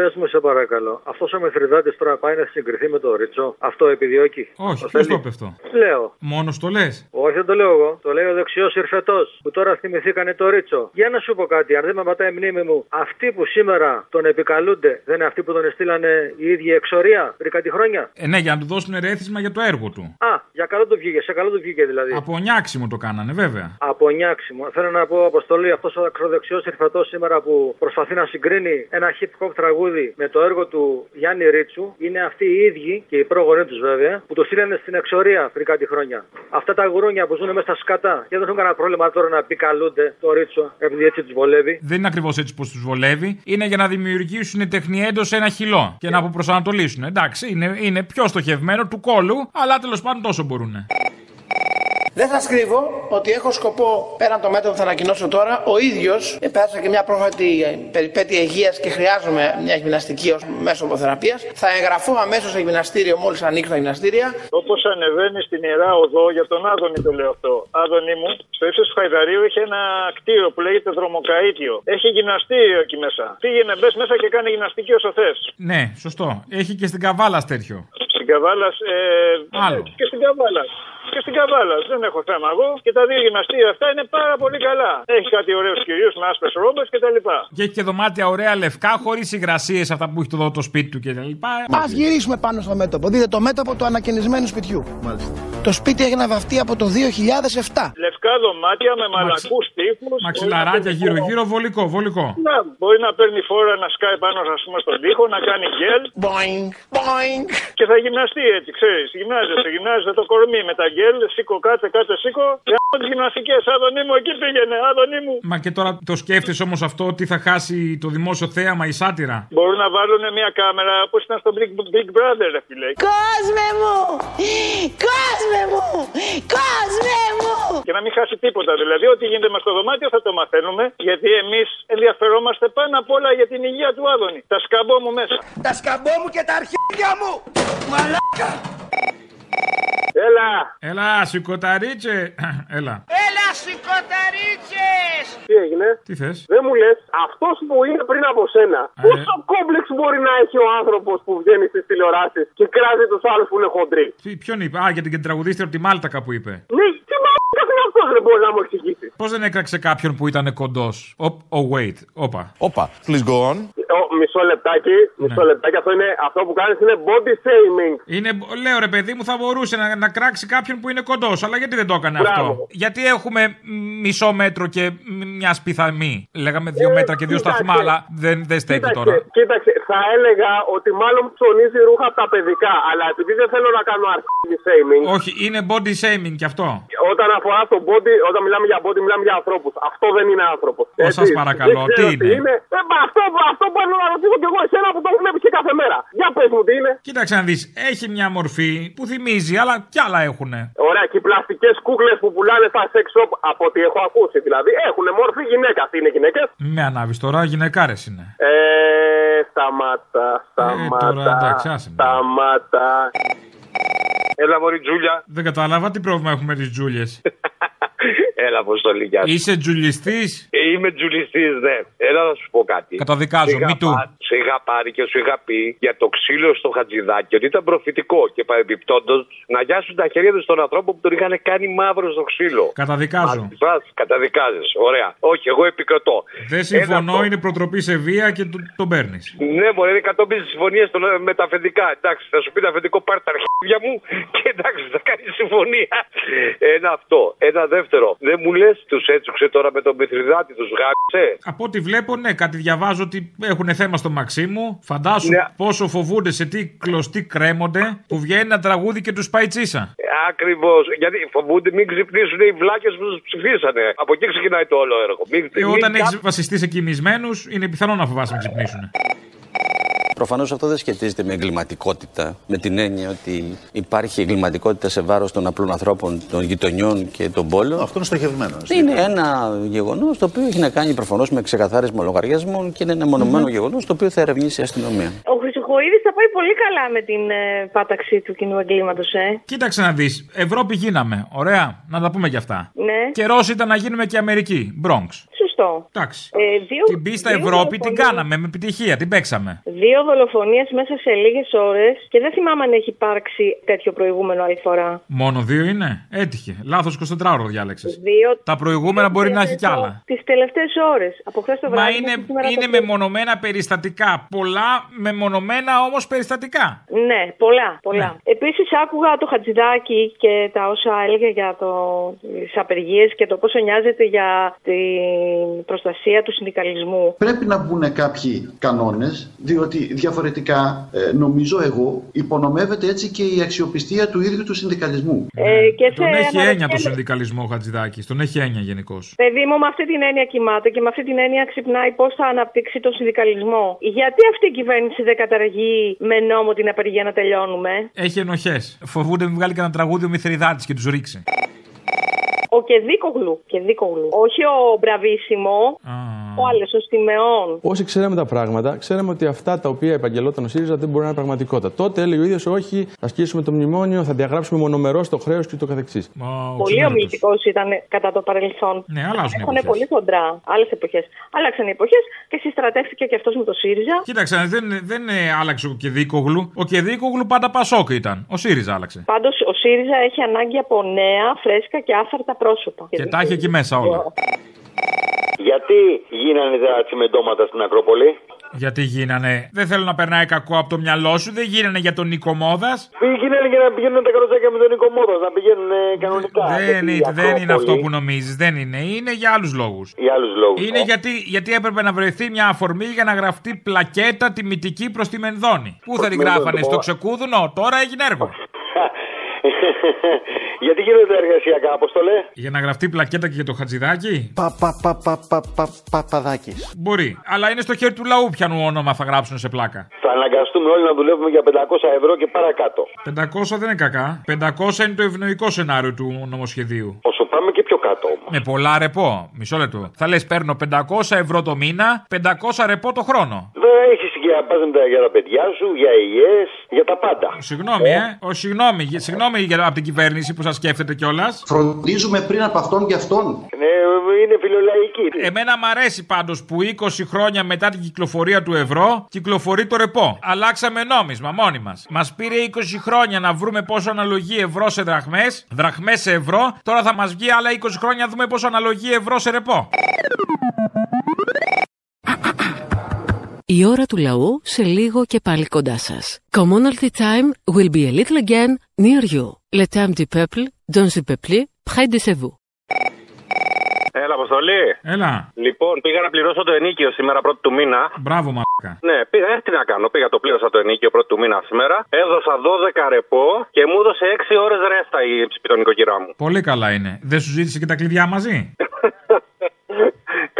Πες μου, σε παρακαλώ, αυτός ο Μεθριδάτη τώρα πάει να συγκριθεί με το Ρίτσο; Αυτό επιδιώκει; Όχι, Το ποιος το θέλει. είπε αυτό; Λέω. Μόνος το λες; Όχι, δεν το λέω εγώ. Το λέει ο δεξιός ηρφετό που τώρα θυμηθήκανε το Ρίτσο. Για να σου πω κάτι, αν δεν με πατάει η μνήμη μου, αυτοί που σήμερα τον επικαλούνται δεν είναι αυτοί που τον στείλανε οι ίδιοι εξορία πριν κάτι χρόνια; Ε, ναι, για να του δώσουν ερέθισμα για το έργο του. Α, για καλό του βγήκε, σε καλό του βγήκε δηλαδή. Από νιάξιμο το κάνανε, βέβαια. Από νιάξιμο. Θέλω να πω, Αποστολή, αυτός ο ακροδεξιός ηρφατό σήμερα που προσπαθεί να συγκρίνει ένα hip hop τραγούδι με το έργο του Γιάννη Ρίτσου είναι αυτοί οι ίδιοι και οι πρόγονοι τους βέβαια που το στείλανε στην εξορία πριν κάτι χρόνια. Αυτά τα γουρούνια που ζουν μέσα στα σκατά και δεν έχουν κανένα πρόβλημα τώρα να επικαλούνται το Ρίτσο επειδή έτσι τους βολεύει. Δεν είναι ακριβώς έτσι πως τους βολεύει. Είναι για να δημιουργήσουν τεχνιέντο σε ένα χυλό και να αποπροσανατολίσουν. Εντάξει, είναι, είναι πιο στοχευμένο του κόλου, αλλά τέλος πάντων τόσο μπορούν. Δεν σα κρύβω ότι έχω σκοπό πέραν το μέτρο που θα ανακοινώσω τώρα, ο ίδιος πέρασα και μια πρόσφατη ε, περιπέτεια υγείας και χρειάζομαι μια γυμναστική ως μέσο υποθεραπεία. Θα εγγραφώ αμέσως σε γυμναστήριο μόλις ανοίξω τα γυμναστήρια. Όπως ανεβαίνει στην ιερά οδό, για τον Άδωνη το λέω αυτό. Άδωνη μου, στο ύψος του Χαϊδαρίου έχει ένα κτίριο που λέγεται Δρομοκαίτιο. Έχει γυμναστήριο εκεί μέσα. Πήγαινε, μπες μέσα και κάνει γυμναστική όσο θες. Ναι, σωστό. Έχει και στην καβάλας τέτοιο. Στην Καβάλας. Ε, Άλλο. Και στην Καβάλας. Και στην Καβάλα. Δεν έχω θέμα εγώ. Και τα δύο γυμναστήρια αυτά είναι πάρα πολύ καλά. Έχει κάτι ωραίους κυρίους με άσπρες ρόμπες κτλ. Και έχει και δωμάτια ωραία λευκά, χωρίς υγρασίες αυτά που έχει το, το σπίτι του κτλ. Α γυρίσουμε πάνω στο μέτωπο. Δείτε το μέτωπο του ανακαινισμένου σπιτιού. Μάλιστα. Το σπίτι έγινε βαφτεί από το 2007. Λευκά δωμάτια με μαλακούς τείχους. Μαξιλαράκια γύρω-γύρω, βολικό, βολικό. Να, μπορεί να παίρνει φόρα να σκάει πάνω ας πούμε, στον τοίχο, να κάνει γκέλ. Boing, boing. Και θα γυμναστεί έτσι, ξέρεις. Γυμνάζεται, γυμνάζεται το κορμί με τα γκέλ. Σήκω, κάτσε, κάτσε, σήκω. Για τις γυμναστικές, άδωνη μου, εκεί πήγαινε, άδωνη μου. Μα και τώρα το σκέφτεσαι όμως αυτό ότι θα χάσει το δημόσιο θέαμα η σάτυρα; Μπορούν να βάλουν μια κάμερα όπω ήταν στο Big, Big Brother, ρε φίλε. Κόσμε μου! Κόσμε μου! Κόσμε μου! Και να μην χάσει τίποτα. Δηλαδή, ό,τι γίνεται μες στο δωμάτιο θα το μαθαίνουμε, γιατί εμείς ενδιαφερόμαστε πάνω απ' όλα για την υγεία του Άδωνη. Τα σκαμπό μου μέσα. Τα σκαμπό μου και τα αρχίδια μου! Μαλάκα! Έλα! Έλα, σηκωταρίτσε. <clears throat> Έλα. Έλα σηκωταρίτσες! Τι έγινε; Τι θες; Δεν μου λες, αυτός που είναι πριν από σένα, πόσο κόμπλεξ μπορεί να έχει ο άνθρωπος που βγαίνει στις τηλεοράσεις και κράζει τους άλλους που είναι χοντροί; Ποιον είπε; Α, για την τραγουδίστρια από τη Μάλτα κάπου είπε. Ναι, τι μαλάκα είναι αυτό, δεν μπορεί να μου εξηγήσει; Πώς δεν έκραξε κάποιον που ήταν κοντός; Ο, ο wait, όπα. Όπα, please go on. Ο- μισό λεπτάκι. Μισό λεπτάκι. Αυτό, είναι, αυτό που κάνεις είναι body shaming. Είναι, λέω ρε παιδί μου, θα μπορούσε να, να κράξει κάποιον που είναι κοντός. Αλλά γιατί δεν το έκανε Μπράβο. αυτό. Γιατί έχουμε μισό μέτρο και μ- μιας σπιθαμή. Λέγαμε δύο μέτρα και δύο κοίταξε. σταθμά, αλλά δεν, δεν στέκει Κοίταξε, τώρα. κοίταξε, θα έλεγα ότι μάλλον ψωνίζει ρούχα από τα παιδικά. Αλλά επειδή δεν θέλω να κάνω αρχή shaming. Όχι, είναι body shaming κι αυτό. Όταν αφορά το body, όταν μιλάμε για body, μιλάμε για ανθρώπους. Αυτό δεν είναι άνθρωπος. Ω, σας παρακαλώ, τι είναι; Ε, μα αυτό, αυτό μπορώ να ρωτήσω κι εγώ εσένα που το βλέπεις και κάθε μέρα. Για πες μου τι είναι. Κοίταξε να δεις, έχει μια μορφή που θυμίζει, αλλά κι άλλα έχουνε. Ωραία, και οι πλαστικές κούκλες που πουλάνε στα sex shop, από ό,τι έχω ακούσει δηλαδή, έχουν μόρφη γυναίκα. Τι είναι γυναίκες; Με ανάβεις τώρα, γυναικάρες είναι. Ε, σταμάτα, σταμάτα. Ε, τώρα, εντάξει, άσε με. σταμάτα. Έλα, Μωρή Τζούλια. Δεν κατάλαβα τι πρόβλημα έχουμε με τις τζούλιες. <laughs> Έλα, Αποστολή, γεια σου. Είσαι τζουλιστής; Ε, Είμαι τζουλιστής, ναι. Έλα να σου πω κάτι. Καταδικάζω, Σε είχα μη του. πά- Σε είχα πάρει και σου είχα πει για το ξύλο στο χατζηδάκι ότι ήταν προφητικό και παρεμπιπτόντως να γιάσουν τα χέρια τους στον ανθρώπο που τον είχαν κάνει μαύρο στο ξύλο. Καταδικάζω. Πας, καταδικάζεις. Ωραία. Όχι, εγώ επικροτώ. Δεν συμφωνώ, Ένα είναι προτροπή σε βία και το- τον παίρνεις. Ναι, μπορεί είναι 150 συμφωνίες με τα αφεντικά. Εντάξει, θα σου πει το αφεντικό πάρει τα αρχίδια μου και εντάξει, θα κάνει συμφωνία. Ένα αυτό. Ένα δεύτερο. Δεν μου λες, τους έτσουξε τώρα με τον Μηθριδάτη, τους γάμισε; Από ό,τι βλέπω, ναι, κάτι διαβάζω ότι έχουν θέμα στο Μαξίμου. Φαντάσου Ναι. πόσο φοβούνται σε τι κλωστοί κρέμονται που βγαίνει ένα τραγούδι και τους πάει τσίσα. Ακριβώς. Γιατί φοβούνται μην ξυπνήσουν οι βλάκες που τους ψηφίσανε. Από εκεί ξεκινάει το όλο έργο. Μην, Και μην όταν κα- έχεις βασιστεί σε κοιμισμένους, είναι πιθανό να φοβάσαι να ξυπνήσουν. Προφανώς αυτό δεν σχετίζεται με εγκληματικότητα, με την έννοια ότι υπάρχει εγκληματικότητα σε βάρος των απλών ανθρώπων, των γειτονιών και των πόλεων. Αυτό είναι στοχευμένο. Είναι ένα γεγονός το οποίο έχει να κάνει προφανώς με ξεκαθάρισμα λογαριασμών και είναι ένα μονομένο γεγονός το οποίο θα ερευνήσει η αστυνομία. Ο Χρυσοχοίδη θα πάει πολύ καλά με την ε, πάταξη του κοινού εγκλήματος, ε. Κοίταξε να δεις. Ευρώπη γίναμε. Ωραία. Να τα πούμε κι αυτά. Ναι. Καιρός ήταν να γίνουμε και Αμερική. Bronx. Σωστό. Εντάξει. Ε, δύο, Την πίστα δύο Ευρώπη την δολοφονίες- κάναμε με επιτυχία. Την παίξαμε. Δύο δολοφονίες μέσα σε λίγες ώρες και δεν θυμάμαι αν έχει υπάρξει τέτοιο προηγούμενο άλλη φορά. Μόνο δύο είναι; Έτυχε. Λάθος 24 ώρο διάλεξες. Δύο. Τα προηγούμενα μπορεί να έχει κι άλλα. Τις τελευταίες ώρες. Από χθες το βράδυ. Μα μέχρι είναι, σήμερα το είναι πρωί. μεμονωμένα περιστατικά. Πολλά μεμονωμένα όμως περιστατικά. Ναι, πολλά. πολλά. Ναι. Επίσης, άκουγα το Χατζηδάκι και τα όσα έλεγε για το... τις απεργίες και το πόσο νοιάζεται για την προστασία του συνδικαλισμού. Πρέπει να μπουν κάποιοι κανόνες, διότι διαφορετικά ε, νομίζω εγώ υπονομεύεται έτσι και η αξιοπιστία του ίδιου του συνδικαλισμού. Ε, και Τον σε έχει έννοια το αναρωτιέμαι- συνδικαλισμό ο Χατζηδάκη. Τον έχει έννοια γενικώς. Παιδί μου, με αυτή την έννοια κοιμάται και με αυτή την έννοια ξυπνάει πώς θα αναπτύξει τον συνδικαλισμό. Γιατί αυτή η κυβέρνηση δεν καταργεί με νόμο την απεργία να τελειώνουμε. Έχει ενοχές. Φοβούνται μην βγάλει κανένα τραγούδι ο Μηθριδάτη και τους ρίξει. Ο Κεδίκογλου. Κεδίκογλου. Όχι ο Μπραβίσιμο. Ο άλλο, ο Στιμεών. Όσοι ξέραμε τα πράγματα, ξέραμε ότι αυτά τα οποία επαγγελόταν ο ΣΥΡΙΖΑ δεν μπορεί να είναι πραγματικότητα. Τότε έλεγε ο ίδιος, Όχι, θα ασκήσουμε το μνημόνιο, θα διαγράψουμε μονομερός το χρέος και το καθεξής. Πολύ ομιλητικός ήταν κατά το παρελθόν. Ναι, αλλάζουν οι Έχουν εποχές. πολύ χοντρά. Άλλες εποχές. Άλλαξαν οι εποχές και συστρατεύτηκε και αυτός με το ΣΥΡΙΖΑ. Κοίταξε, δεν, δεν ε, άλλαξε ο Κεδίκογλου. Ο Κεδίκογλου πάντα Πασόκ ήταν. Ο ΣΥΡΙΖΑ άλλαξε. Πάντως ο ΣΥΡΙΖΑ έχει ανάγκη από νέα, φρέσκα και άφαρτα πρόσωπα. Και τα έχει εκεί μέσα όλα. Γιατί γίνανε τα τσιμεντώματα στην Ακρόπολη; Γιατί γίνανε. Δεν θέλω να περνάει κακό από το μυαλό σου. Δεν γίνανε για τον Νικομόδα. Γίνανε για να πηγαίνουν τα καροτσάκια με τον Οικομόδο, να πηγαίνουν ε, κανονικά. Δεν, Γιατί η είναι, δεν είναι Ακρόπολη- αυτό που νομίζεις. Δεν είναι. Είναι για άλλους λόγους. Για άλλους λόγους. Είναι γιατί, γιατί έπρεπε να βρεθεί μια αφορμή για να γραφτεί πλακέτα τιμητική προς τη Μενδόνη. Πού θα Προς την τη γράφανε, Μενδώνη. στο ξεκούδουνο, τώρα έγινε έργο. <laughs> Γιατί γίνονται τα εργασιακά, αποστολέ. Για να γραφτεί πλακέτα και για το χατζηδάκι; Πα, πα, πα, πα, πα, πα, παπαδάκης. Μπορεί. Αλλά είναι στο χέρι του λαού πιανού όνομα θα γράψουν σε πλάκα. Θα αναγκαστούμε όλοι να δουλεύουμε για 500 ευρώ και παρακάτω. 500 δεν είναι κακά. 500 είναι το ευνοϊκό σενάριο του νομοσχεδίου. Όσο πάμε και πιο κάτω όμως. Με πολλά ρεπό. Μισό λεπτό. Θα λες: Παίρνω 500 ευρώ το μήνα, 500 ρεπό το χρόνο. Δεν έχεις για, πας με τα- για τα παιδιά σου, για υγιέ, για τα πάντα. Συγγνώμη, ε. Ο, συγγνώμη, γε- συγγνώμη για, από την κυβέρνηση που σας σκέφτεται κιόλας. Φροντίζουμε πριν από αυτόν και αυτόν. Ναι, είναι φιλολαϊκή. Εμένα μ' αρέσει πάντως που 20 χρόνια μετά την κυκλοφορία του ευρώ κυκλοφορεί το ρεπό. Αλλάξαμε νόμισμα μόνοι μας. Μας πήρε 20 χρόνια να βρούμε πόσο αναλογεί ευρώ σε δραχμές, δραχμές σε ευρώ. Τώρα θα μας βγει άλλα 20 χρόνια να δούμε πόσο αναλογεί ευρώ σε ρεπό. Η ώρα του λαού σε λίγο και πάλι κοντά σας. Commonalty time will be a little again near you. Le temps du peuple, dans le peuple, près de chez vous. Έλα, Αποστολή. Έλα. Λοιπόν, πήγα να πληρώσω το ενίκιο σήμερα πρώτη του μήνα. Μπράβο, μαλάκα. Ναι, πήγα, ε, τι να κάνω. Πήγα το πλήρωσα το ενίκιο πρώτη του μήνα σήμερα. Έδωσα 12 ρεπό και μου έδωσε 6 ώρες ρέστα η σπιτον νοικοκυρά μου. Πολύ καλά είναι. Δεν σου ζήτησε και τα κλειδιά μαζί; <laughs>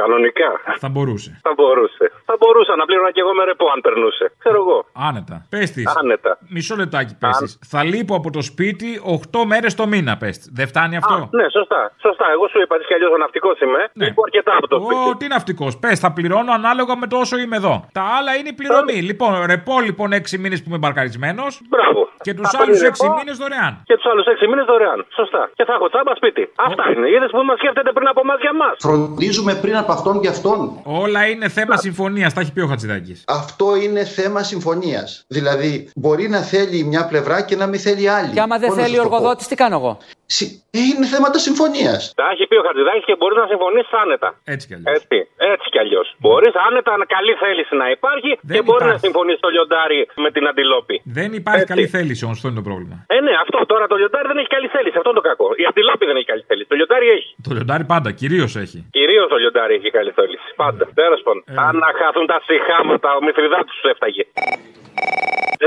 Κανονικά. Θα μπορούσε. Θα μπορούσε. Θα μπορούσα να πλήρωνα και εγώ με ρεπό αν περνούσε. Ξέρω εγώ. Άνετα. Πε τη. Άνετα. Μισό λεπτάκι πε Θα λείπω από το σπίτι 8 μέρες το μήνα, πε. Δεν φτάνει αυτό; Α, ναι, σωστά. Σωστά. Εγώ σου είπα κι αλλιώς ο ναυτικός είμαι. Ναι. Λείπω αρκετά από το σπίτι. Ω, τι ναυτικός. Πες, θα πληρώνω ανάλογα με το όσο είμαι εδώ. Τα άλλα είναι η πληρωμή. Λοιπόν, ρεπό λοιπόν 6 μήνες που είμαι μπαρκαρισμένος. Μπράβο. Και τους Θα άλλους παίρνει 6 ρεπό. μήνες δωρεάν. Και τους άλλους 6 μήνες δωρεάν. Σωστά. Και θα έχω τσάμπα σπίτι. Αυτά είναι. Είδες που μας σκέφτεται πριν από εμάς για μας. Φροντίζουμε πριν από αυτόν και αυτόν. Όλα είναι θέμα συμφωνίας. Τα έχει πει ο Χατζηδάκης. Αυτό είναι θέμα συμφωνίας. Δηλαδή, μπορεί να θέλει μια πλευρά και να μην θέλει άλλη. Και άμα δεν Πώς να θέλει σας ο το πω; εργοδότης, τι κάνω εγώ; Συ- Είναι θέματα συμφωνίας. Τα έχει πει ο Χατζηδάκης και μπορείς να συμφωνήσεις άνετα. Έτσι κι αλλιώς. Έτσι, έτσι κι αλλιώς. Μπορείς άνετα να καλή θέληση να υπάρχει και μπορείς να υπάρχει. συμφωνήσεις το λιοντάρι με την αντιλόπη. Δεν υπάρχει καλή θέληση όμως, αυτό είναι το πρόβλημα. Ε, ναι, αυτό τώρα το λιοντάρι δεν έχει καλή θέληση. Αυτό είναι το κακό. Η αντιλόπη δεν έχει καλή θέληση. Το λιοντάρι έχει. Το λιοντάρι πάντα, κυρίως έχει. Κυρίως το λιοντάρι έχει καλή θέληση. Πάντα. Τέλος πάντων. Αν να χάθουν τα συχάματα, ο Μηθριδάτη τους έφταγε.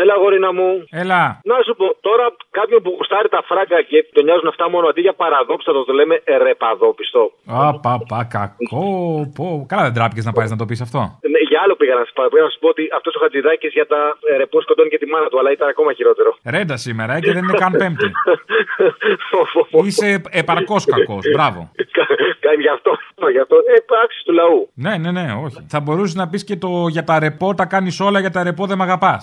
Έλα, γορίνα μου. Έλα. Να σου πω, τώρα κάποιον που γουστάρει τα φράγκα και τον νοιάζουν αυτά μόνο αντί για παραδόπιστο, το λέμε ρεπαδόπιστο. Α, πα, πα, κακό. Πω. Καλά, δεν τράπηκες να πάει να το πεις αυτό. Ναι, για άλλο πήγα να σου πω. Πήγα να σου πω ότι αυτός ο Χατζηδάκης για τα ε, ρεπό σκοτώνει και τη μάνα του, αλλά ήταν ακόμα χειρότερο. Ρέντα σήμερα, ε, και δεν είναι καν πέμπτη. <laughs> Είσαι επαρκώς κακός. Μπράβο. Κάνει γι' αυτό. Γι' αυτό. Ε, πράξει του λαού. Ναι, ναι, ναι, όχι. Θα μπορούσες να πεις και το για τα ρεπό τα κάνεις όλα, για τα ρεπό δεν μ' αγαπάς.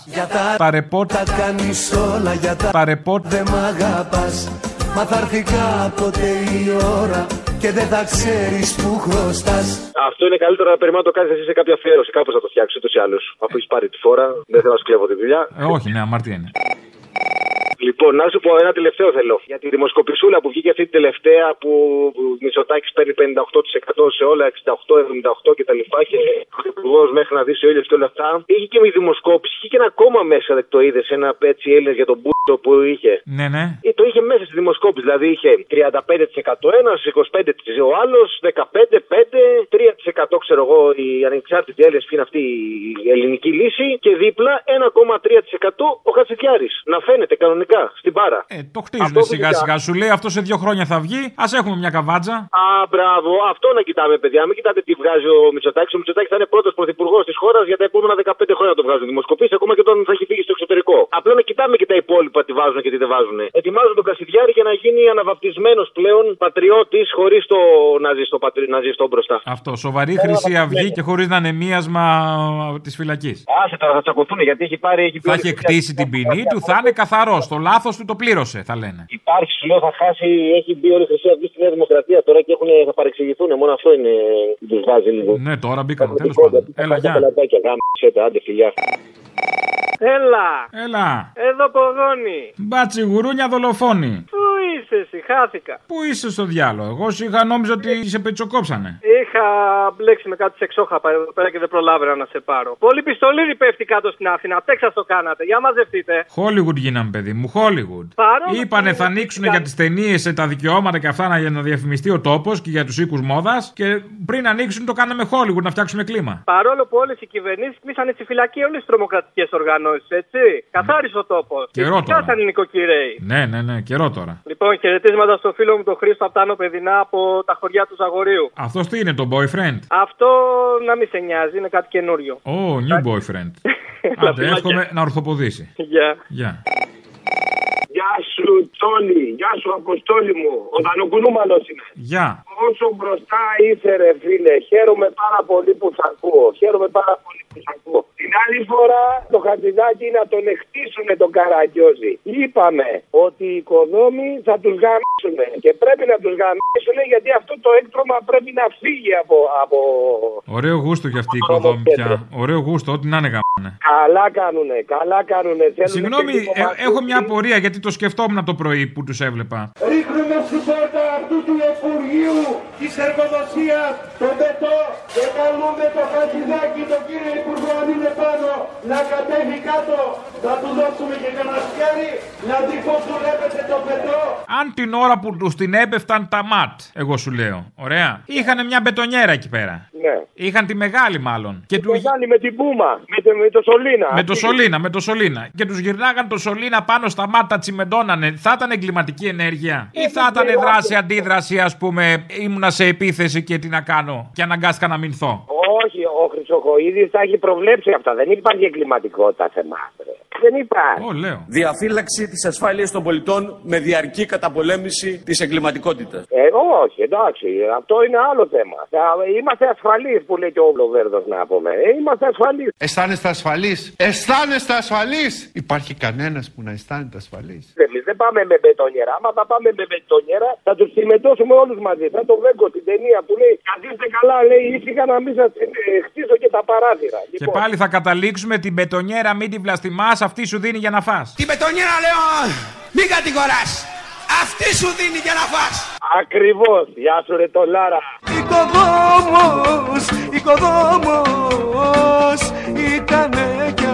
Τα ρεπό τα κάνεις όλα για τα, τα ρεπό δεν μ' αγαπάς Μα θα έρθει κάποτε η ώρα και δεν θα ξέρεις που χρωστάς Αυτό είναι καλύτερο να περιμένω να το κάνεις εσύ σε κάποια αφιέρωση. Κάπως θα το φτιάξεις ούτως ή άλλως. Αφού έχεις πάρει τη φόρα, δεν θέλω να σου κλέβω τη δουλειά. Ε, όχι, ναι, αμαρτία είναι. Λοιπόν, να σου πω ένα τελευταίο θέλω. Για τη δημοσκοπησούλα που βγήκε αυτή την τελευταία που ο Μητσοτάκης παίρνει 58% σε όλα, 68, 78 κτλ. Και ο υπουργός μέχρι να δει ο ήλιο και όλα αυτά. Είχε και μια δημοσκόπηση, είχε και ένα κόμμα μέσα, δεν το είδες, ένα έτσι Έλληνες για τον Μπούτο που είχε. Ναι, ναι. Ε, Το είχε μέσα στη δημοσκόπηση. Δηλαδή είχε 35% ένας, 25% ο άλλο, 15%, 5%, 3% ξέρω εγώ οι ανεξάρτητοι Έλληνες που είναι αυτή η ελληνική λύση και δίπλα 1,3% ο Χατζηδιάρη. Να φαίνεται κανονικά στην πάρα. Ε, το χτίζουν σιγά σιγά. Σου λέει αυτό σε δύο χρόνια θα βγει. Α έχουμε μια καβάτζα. Α, μπράβο, αυτό να κοιτάμε, παιδιά. Μην κοιτάτε τι βγάζει ο Μητσοτάκης. Ο Μητσοτάκης θα είναι πρώτος πρωθυπουργός της χώρας για τα επόμενα 15 χρόνια το βγάζουν δημοσκοπήσεις, ακόμα και όταν θα έχει φύγει στο εξωτερικό. Απλά να κοιτάμε και τα υπόλοιπα τι βάζουν και τι δεν βάζουν. Ετοιμάζουν τον Κασιδιάρη για να γίνει αναβαπτισμένος πλέον πατριώτης χωρίς το να ζει στο, πατρι... να ζει στο μπροστά. Αυτό. Σοβαρή χρυσή αυγή και χωρίς να είναι μίασμα της φυλακής. Άσε τώρα θα τσακωθούν γιατί έχει πάρει. Έχει Θα έχει εκτίσει την ποινή του, θα είναι καθαρός. Το λάθος του το πλήρωσε, θα λένε. Υπάρχει, σου λέω, θα χάσει, έχει μπει όλη η Χρυσή Αυγή στη Νέα Δημοκρατία τώρα και έχουν, θα παρεξηγηθούν. Μόνο αυτό είναι που τους βάζει λίγο. Ναι, τώρα μπήκαμε. Τέλος πάντων. Έλα, γεια. Άντε, φιλιά. Έλα! Έλα. Εδώ πογόνι! Μπάτσι γουρούνια δολοφόνη. Πού είσαι εσύ, χάθηκα. Πού είσαι στο διάλογο, εγώ σου είχα νόμιζα ότι σε πετσοκόψανε. Είχα μπλέξει με κάτι σεξόχαπα εδώ πέρα και δεν προλάβαινα να σε πάρω. Πολύ πιστολίδι πέφτει κάτω στην Αθήνα. Τέξα το κάνατε. Για μαζευτείτε. Hollywood γίναμε, παιδί μου, Hollywood. Παρόλο Είπανε θα ανοίξουν για τις ταινίες τα δικαιώματα και αυτά να- για να διαφημιστεί ο τόπος και για τους οίκους μόδας. Και πριν ανοίξουν το κάναμε Hollywood να φτιάξουμε κλίμα. Παρόλο που όλες οι κυβερνήσεις κλείσανε στη φυλακή όλες τι τρομοκρατικές οργανώσεις, έτσι. Καθάρισε ο τόπος. Καιρό τώρα. Πιάσαν οι νοικοκυρέοι. Ναι, ναι, ναι, καιρό τώρα. Λοιπόν, χαιρετίσματα στο φίλο μου τον Χρήστο από τα Άνω Παιδινά από τα χωριά του Ζαγορείου. Αυτός τι είναι το boyfriend; Αυτό να μην σε νοιάζει, είναι κάτι καινούριο. Oh, new boyfriend. <laughs> Άντε, εύχομαι να ορθοποδήσει. Γεια. Γεια. Γεια σου, Τσόλι. Γεια σου, Αποστόλη μου. Ο Δανοκουνούμαλος είμαι. Γεια. Όσο μπροστά είσαι, ρε φίλε, χαίρομαι πάρα πολύ που σ' ακούω. Χαίρομαι πάρα πολύ που σ' ακούω. Την Την άλλη φορά το χατζηδάκι να τον εκτίσουν τον Καραγκιόζη. Είπαμε ότι οι οικοδόμοι θα τους γαμίσουν και πρέπει να τους γαμίσουν γιατί αυτό το έκτρωμα πρέπει να φύγει από. από... Ωραίο γούστο κι αυτή η οικοδόμη πια. Ωραίο γούστο, ό,τι να είναι γαμάνε. Καλά κάνουνε, καλά κάνουνε. Θέλουνε Συγγνώμη, και λίγο ε, μαθητή. έχω μια απορία γιατί το σκεφτόμουν το πρωί που τους έβλεπα. Ρίχνουμε στην πόρτα αυτού του Υπουργείου της Εργοδοσίας τον πετό και καλούμε το Χατζηδάκι, τον κύριο Υπουργό αν είναι πάνω, να κατέβει κάτω, να του δώσουμε και κανένα σκάρι, να δει πώς δουλεύετε το πετό. Αν την ώρα που τους την έπεφταν τα ματ, εγώ σου λέω. Ωραία. Είχαν μια μπετονιέρα εκεί πέρα. Ναι. Είχαν τη μεγάλη μάλλον. Και του... Μεγάλη με την Πούμα, με το, με το Σολίνα. Με το σωλήνα, με το σωλήνα. Και τους γυρνάγαν το σωλήνα πάνω στα μάτια, τσιμεντώνανε. Θα ήταν εγκληματική ενέργεια. Ή θα ήταν δράση αντίδραση, ας πούμε, ήμουνα σε επίθεση και τι να κάνω. Και αναγκάστηκα να μηνθώ; Όχι, ο Χρυσοχοίδης τα έχει προβλέψει αυτά. Δεν υπάρχει εγκληματικότητα σε εμάς, ρε. Δεν υπάρχει. Ω, λέω. Διαφύλαξη της ασφάλειας των πολιτών με διαρκή καταπολέμηση της εγκληματικότητας. Ε, όχι, εντάξει, αυτό είναι άλλο θέμα. Θα- Είμαστε ασφαλείς που λέει και ο Λοβέρδος να πούμε. Ε, είμαστε ασφαλείς. Αισθάνεστε ασφαλείς. Αισθάνεστε ασφαλείς. Υπάρχει κανένας που να αισθάνεται ασφαλής; Εμείς δεν πάμε με μπετονιέρα. Άμα θα πάμε με μπετονιέρα, θα τους συμμετώσουμε όλους μαζί. Θα το Βέγκο στην ταινία που λέει Καθίστε καλά, λέει ήσυχα να μην σας ε, χτίσω και τα παράθυρα. Και πάλι θα καταλήξουμε την μπετονιέρα, μην την βλαστημάς, αυτή σου δίνει για να φας. Την πετονιέρα λέω, μην κατηγοράς. Αυτή σου δίνει για να φας. Ακριβώς. Γεια σου ρε το Λάρα. Οικοδόμος, οικοδόμος, ήτανε κι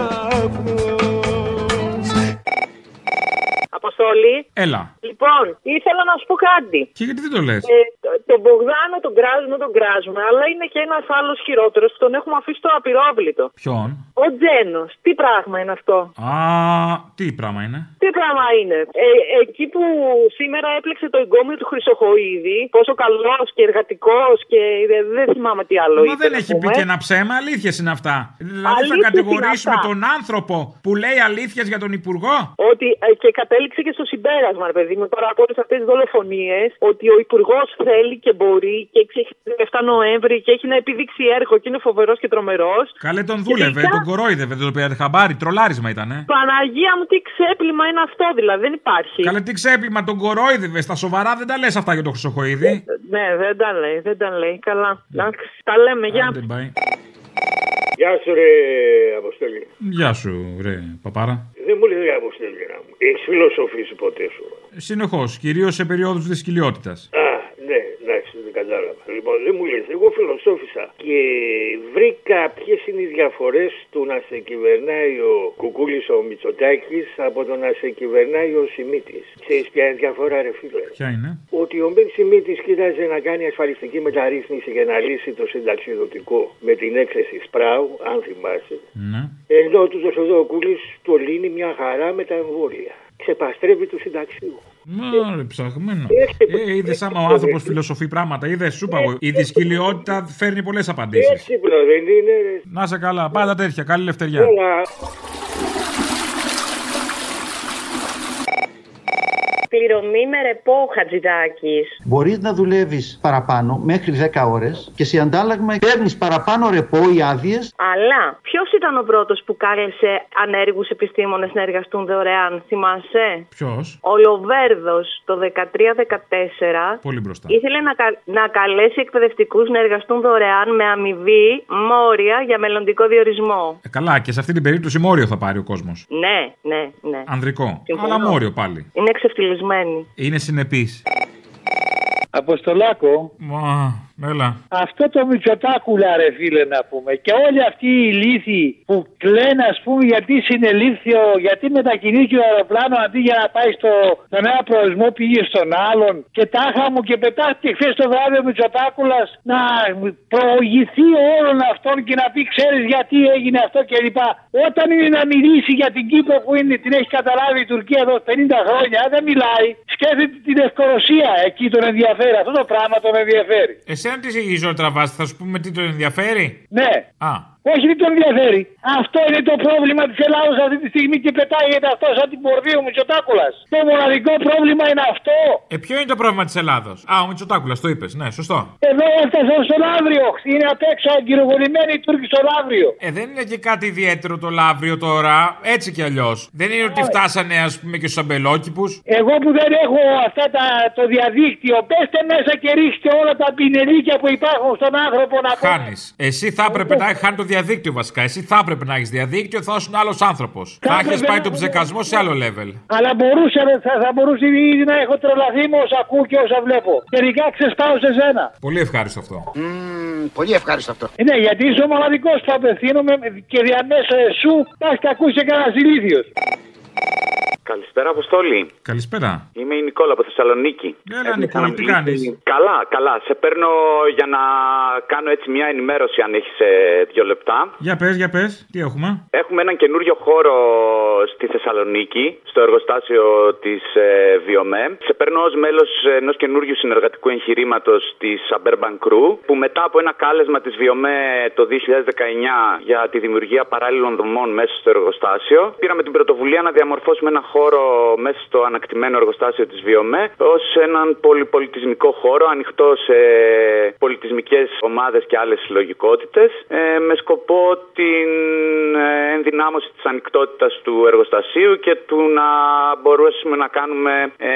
Αποστολή. Έλα. Λοιπόν, ήθελα να σου πω κάτι. Και γιατί δεν το λες; Ε, το- τον Μπογδάνο τον κράζουμε, τον κράζουμε, αλλά είναι και ένας άλλος χειρότερος που τον έχουμε αφήσει στο απειρόβλητο. Ποιον; Ο Τζένος. Τι πράγμα είναι αυτό; Α, τι πράγμα είναι; Τι πράγμα είναι; Ε, εκεί που σήμερα έπλεξε το εγκόμιο του Χρυσοχοίδη, πόσο καλός και εργατικός και δεν, δεν θυμάμαι τι άλλο Μα είπε. δεν να έχει πει πούμε. και ένα ψέμα, αλήθειες είναι αυτά. Δηλαδή θα Αλήθειες κατηγορήσουμε είναι αυτά. τον άνθρωπο που λέει αλήθειες για τον Υπουργό; Ότι ε, και κατέληξε και στο συμπέρασμα, ρε παιδί μου, τώρα από όλες αυτές τις δολοφονίες, ότι ο Υπουργός θέλει και μπορεί και έχει 7 Νοέμβρη και έχει να επιδείξει έργο και είναι φοβερός και τρομερός. Καλέ τον δούλευε, τελικά- τον κορόιδευε, δεν το πήρατε χαμπάρι, τρολάρισμα ήταν. Παναγία μου, τι ξέπλυμα είναι αυτό, δηλαδή δεν υπάρχει. Καλέ τι ξέπλυμα, τον κορόιδευε. Στα σοβαρά δεν τα λες αυτά για τον Χρυσοχοίδη. Ναι, δεν τα λέει, δεν τα λέει. Καλά. Εντάξει, τα λέμε, γεια. Άντε, bye. Γεια σου ρε Αποστολή. Γεια σου, ρε παπάρα. Δεν μου λέει Αποστολή να μου. Έχεις φιλοσοφήσει ποτέ σου. Συνεχώς, κυρίως σε περίοδους δυσκολιότητα. Α, ναι, εντάξει, δεν κατάλαβα. Λοιπόν, δεν μου λες, εγώ φιλοσόφησα και βρήκα ποιες είναι οι διαφορές του να σε κυβερνάει ο Κουκούλης ο Μητσοτάκης από το να σε κυβερνάει ο Σιμίτης. Ξέρεις ποια είναι η διαφορά ρε φίλε; Ποια είναι; Ότι ο Μπεν Σιμίτης κοίταζε να κάνει ασφαλιστική μεταρρύθμιση για να λύσει το συνταξιδοτικό με την έκθεση Σπράου, αν θυμάσαι. Ναι. Ενώ τους Δοσοδόκουλης το λύνει μια χαρά με τα εμβόλια. Ξεπαστρεύει τους συνταξίου. Μα ρε, ψαχμένο. Ε, είδες άμα ο άνθρωπος φιλοσοφεί πράγματα. Είδες, σου είπα εγώ. Η δυσκολιότητα φέρνει πολλές απαντήσεις. Έξυπνο δεν είναι. ρε. Να σε καλά, πάντα τέτοια. Καλή λευτεριά. Πληρωμή με ρεπό, Χατζηδάκης. Μπορείς να δουλεύεις παραπάνω μέχρι 10 ώρες και σε αντάλλαγμα παίρνεις παραπάνω ρεπό ή άδειες. Αλλά ποιος ήταν ο πρώτος που κάλεσε ανέργους επιστήμονες να εργαστούν δωρεάν, θυμάσαι; Ποιος; Ο Λοβέρδος το 13-14 Πολύ μπροστά. ήθελε να, κα- να καλέσει εκπαιδευτικούς να εργαστούν δωρεάν με αμοιβή μόρια για μελλοντικό διορισμό. Ε, καλά, και σε αυτή την περίπτωση μόριο θα πάρει ο κόσμος. Ναι, ναι, ναι. Ανδρικό. Συμφωνώ. Αλλά μόριο πάλι. Είναι εξευτυλισμένη. Είναι συνεπής. Αποστολάκο. Μα, έλα. Αυτό το Μητσοτάκουλα ρε φίλε να πούμε και όλοι αυτοί οι λύθοι που κλαίνουν ας πούμε γιατί συνελήφθη ο- γιατί μετακινήθηκε ο αεροπλάνο αντί για να πάει στο, στον ένα προορισμό πήγε στον άλλον και τάχα μου και πετάχτηκε χθες το βράδυ ο Μητσοτάκουλας να προηγηθεί όλων αυτών και να πει ξέρεις γιατί έγινε αυτό κλπ. Όταν είναι να μιλήσει για την Κύπρο που είναι, την έχει καταλάβει η Τουρκία εδώ 50 χρόνια δεν μιλάει σκέφτεται την Ευκορωσία εκεί τον ενδιαφέρει αυτό το πράγμα τον ενδιαφέρει. Εσένα τι η ζωή τραβάς, θα σου πούμε τι τον ενδιαφέρει; Ναι. Α. Όχι, δεν τον ενδιαφέρει. Αυτό είναι το πρόβλημα της Ελλάδα αυτή τη στιγμή και πετάγεται αυτός σαν την πορδί ο Μητσοτάκουλας. Το μοναδικό πρόβλημα είναι αυτό. Ε, ποιο είναι το πρόβλημα της Ελλάδος; Α, ο Μητσοτάκουλας, το είπες. Ναι, σωστό. Εδώ έφτασαν στο Λαύριο. Είναι απ' έξω αγκυροβολημένοι οι Τούρκοι στο Λαύριο. Ε, δεν είναι και κάτι ιδιαίτερο το Λαύριο τώρα. Έτσι κι αλλιώς. Δεν είναι ότι φτάσανε, ας πούμε, και στους αμπελόκηπους. Εγώ που δεν έχω αυτά τα, το διαδίκτυο, πέστε μέσα και ρίξτε όλα τα πινελίκια που υπάρχουν στον άνθρωπο να πω. Χάνεις. Εσύ θα έπρεπε να έχεις χάνει το διαδίκτυο βασικά. Εσύ θα έπρεπε να έχεις διαδίκτυο, θα ήσουν άλλος άνθρωπος. Θα έχεις έπρεπε πάει να τον έχω- ψεκασμό σε άλλο level. Αλλά μπορούσε, ρε, θα, θα μπορούσε ήδη να έχω τρελαθεί με όσα ακούω και όσα βλέπω. Τελικά ξεσπάω σε σένα. Πολύ ευχάριστο αυτό. πολύ ευχάριστο αυτό. Ναι, γιατί είσαι ο μοναδικός που απευθύνομαι και διαμέσω σου πας και ακούσει κανένας ηλίθιος. Καλησπέρα, Αποστόλη. Καλησπέρα. Είμαι η Νικόλα από Θεσσαλονίκη. Έλα, Έμεινα Νικόλα, να τι μιλήσω- κάνεις; Καλά, καλά. Σε παίρνω για να κάνω έτσι μια ενημέρωση, αν έχεις δύο λεπτά. Για πες, για πες, τι έχουμε; Έχουμε έναν καινούριο χώρο στη Θεσσαλονίκη, στο εργοστάσιο της ε, Βιομέ. Σε παίρνω ως μέλος ενός καινούριου συνεργατικού εγχειρήματος της Suburban Crew, που μετά από ένα κάλεσμα της Βιομέ το 2019 για τη δημιουργία παράλληλων δομών μέσα στο εργοστάσιο, πήραμε την πρωτοβουλία να διαμορφώσουμε ένα χώρο μέσα στο ανακτημένο εργοστάσιο της Βιομέ ως έναν πολυπολιτισμικό χώρο ανοιχτό σε πολιτισμικές ομάδες και άλλες συλλογικότητες, ε, με σκοπό την ε, ενδυνάμωση της ανοιχτότητας του εργοστασίου και του να μπορέσουμε να κάνουμε ε,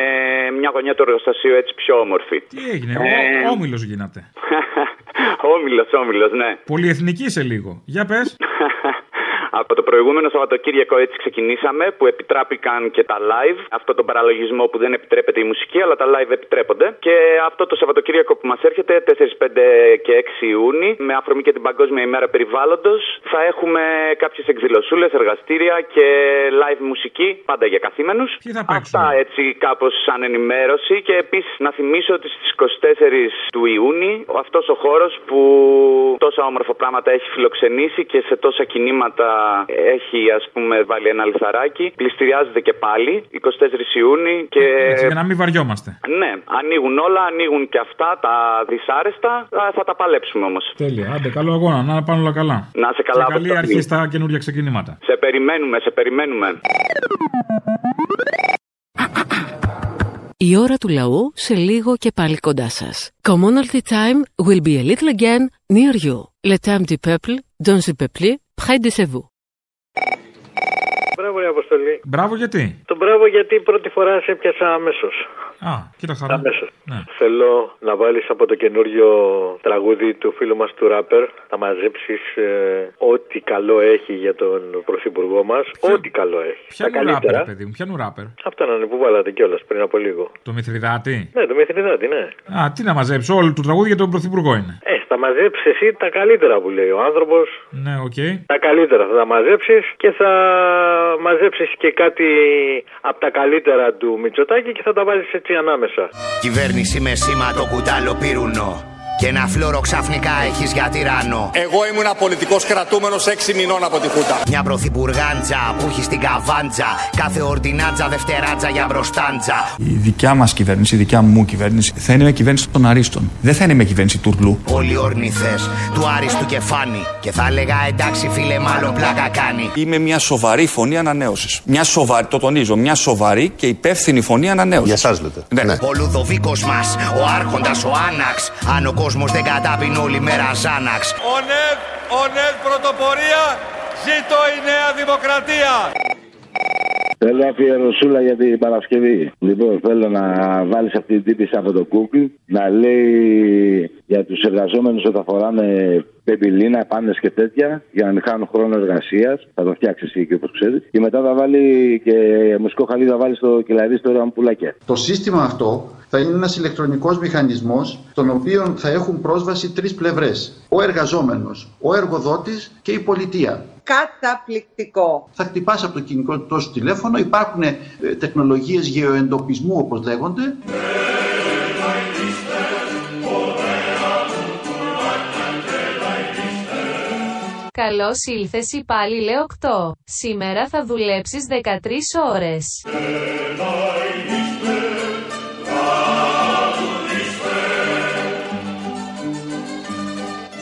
μια γωνιά του εργοστασίου έτσι πιο όμορφη. Τι έγινε, Ε, ο, όμιλος γίνατε. <laughs> Όμιλος, όμιλος, ναι. Πολυεθνική σε λίγο. Για πες. <laughs> Από το προηγούμενο Σαββατοκύριακο έτσι ξεκινήσαμε που επιτράπηκαν και τα live. Αυτό τον παραλογισμό που δεν επιτρέπεται η μουσική, αλλά τα live επιτρέπονται. Και αυτό το Σαββατοκύριακο που μας έρχεται, 4, 5 και 6 Ιούνιου, με αφορμή και την Παγκόσμια ημέρα περιβάλλοντος, θα έχουμε κάποιες εκδηλωσούλες, εργαστήρια και live μουσική, πάντα για καθήμενους. Αυτά έτσι κάπως σαν ενημέρωση. Και επίσης να θυμίσω ότι στις 24 του Ιούνιου αυτός ο χώρος που τόσα όμορφα πράγματα έχει φιλοξενήσει και σε τόσα κινήματα έχει ας πούμε βάλει ένα λιθαράκι. Πληστηριάζεται και πάλι 24 Ιούνιου και. Έτσι, για να μην βαριόμαστε. Ναι, ανοίγουν όλα, ανοίγουν και αυτά τα δυσάρεστα. Α, Θα τα παλέψουμε όμως. Τέλεια. Άντε, καλό αγώνα, να πάνε όλα καλά. Να σε καλά, Και καλή Αποστολή. αρχή στα καινούργια ξεκινήματα. Σε περιμένουμε, σε περιμένουμε. Η ώρα του λαού σε λίγο και πάλι κοντά σας. Commonalty time will be a little again near you. Le temps du peuple, dans le peuple, près de chez vous. Μπράβο, ρε Αποστόλη. Μπράβο, γιατί; Το μπράβο γιατί πρώτη φορά σε έπιασα αμέσως. Α, κοίτα χαρά. Αμέσως. Ναι. Θέλω να βάλεις από το καινούριο τραγούδι του φίλου μας του ράπερ να μαζέψεις ό,τι καλό έχει για τον πρωθυπουργό μας. Ό,τι καλό έχει. Ποια Τα είναι ράπερ, καλύτερα. παιδί μου, ποια είναι ράπερ; Αυτά να είναι που βάλατε κιόλας πριν από λίγο. Το Μιθριδάτη; Ναι, το Μιθριδάτη, ναι. Α, τι να μαζέψω, όλο το τραγούδι για τον Πρωθυπουργό είναι. Ε, θα μαζέψεις εσύ τα καλύτερα που λέει ο άνθρωπος. Ναι, οκ. Τα καλύτερα θα τα μαζέψεις και θα μαζέψεις και κάτι από τα καλύτερα του Μητσοτάκη και θα τα βάλει έτσι ανάμεσα. Κυβέρνηση με σήμα το κουτάλο πυρουνό. Και ένα φλόρο ξαφνικά έχεις για τυράννο. Εγώ ήμουν πολιτικό κρατούμενος 6 μηνών από τη Χούτα. Μια πρωθυπουργάντζα που έχει στην καβάντζα. Κάθε ορτινάτζα δευτεράτζα για μπροστάντζα. Η δικιά μας κυβέρνηση, η δικιά μου κυβέρνηση, θα είναι με κυβέρνηση των Αρίστων. Δεν θα είναι με κυβέρνηση τουρλού. Όλοι ορνηθές του Άριστου κεφάνι. Και θα έλεγα εντάξει φίλε, μάλλον πλάκα κάνει. Είμαι μια σοβαρή φωνή ανανέωσης. Μια σοβαρή, το τονίζω, μια σοβαρή και υπεύθυνη φωνή ανανέωσης. Για εσά λέτε. Ναι. Ο Λουδοβίκος μας, ο Άρχοντας, ο Άναξ. Αν ο κόσμος δεν κατάπινε όλη μέρα Ζάναξ. Ο ΝΕΒ, ο ΝΕΒ πρωτοπορία, ζήτω η Νέα Δημοκρατία. Θέλω αφιερωσούλα για την Παρασκευή. Λοιπόν, θέλω να βάλεις αυτή την τύπη από το Google να λέει για τους εργαζόμενους όταν φοράνε πεμπιλίνα, πάνες και τέτοια για να μην χάνουν χρόνο εργασίας. Θα το φτιάξει εσύ και όπως ξέρεις. Και μετά θα βάλει και μουσικό χαλί, θα βάλει στο κελαρί στο ραμπουλάκια. Το σύστημα αυτό θα είναι ένας ηλεκτρονικός μηχανισμός στον οποίο θα έχουν πρόσβαση τρεις πλευρές. Ο εργαζόμενος, ο εργοδότης και η πολιτεία. Καταπληκτικό. Θα χτυπάς από το κινητό σου τηλέφωνο, υπάρχουν ε, τεχνολογίες γεωεντοπισμού όπως λέγονται. Καλώς ήλθες η πάλι λέω 8. Σήμερα θα δουλέψεις 13 ώρες.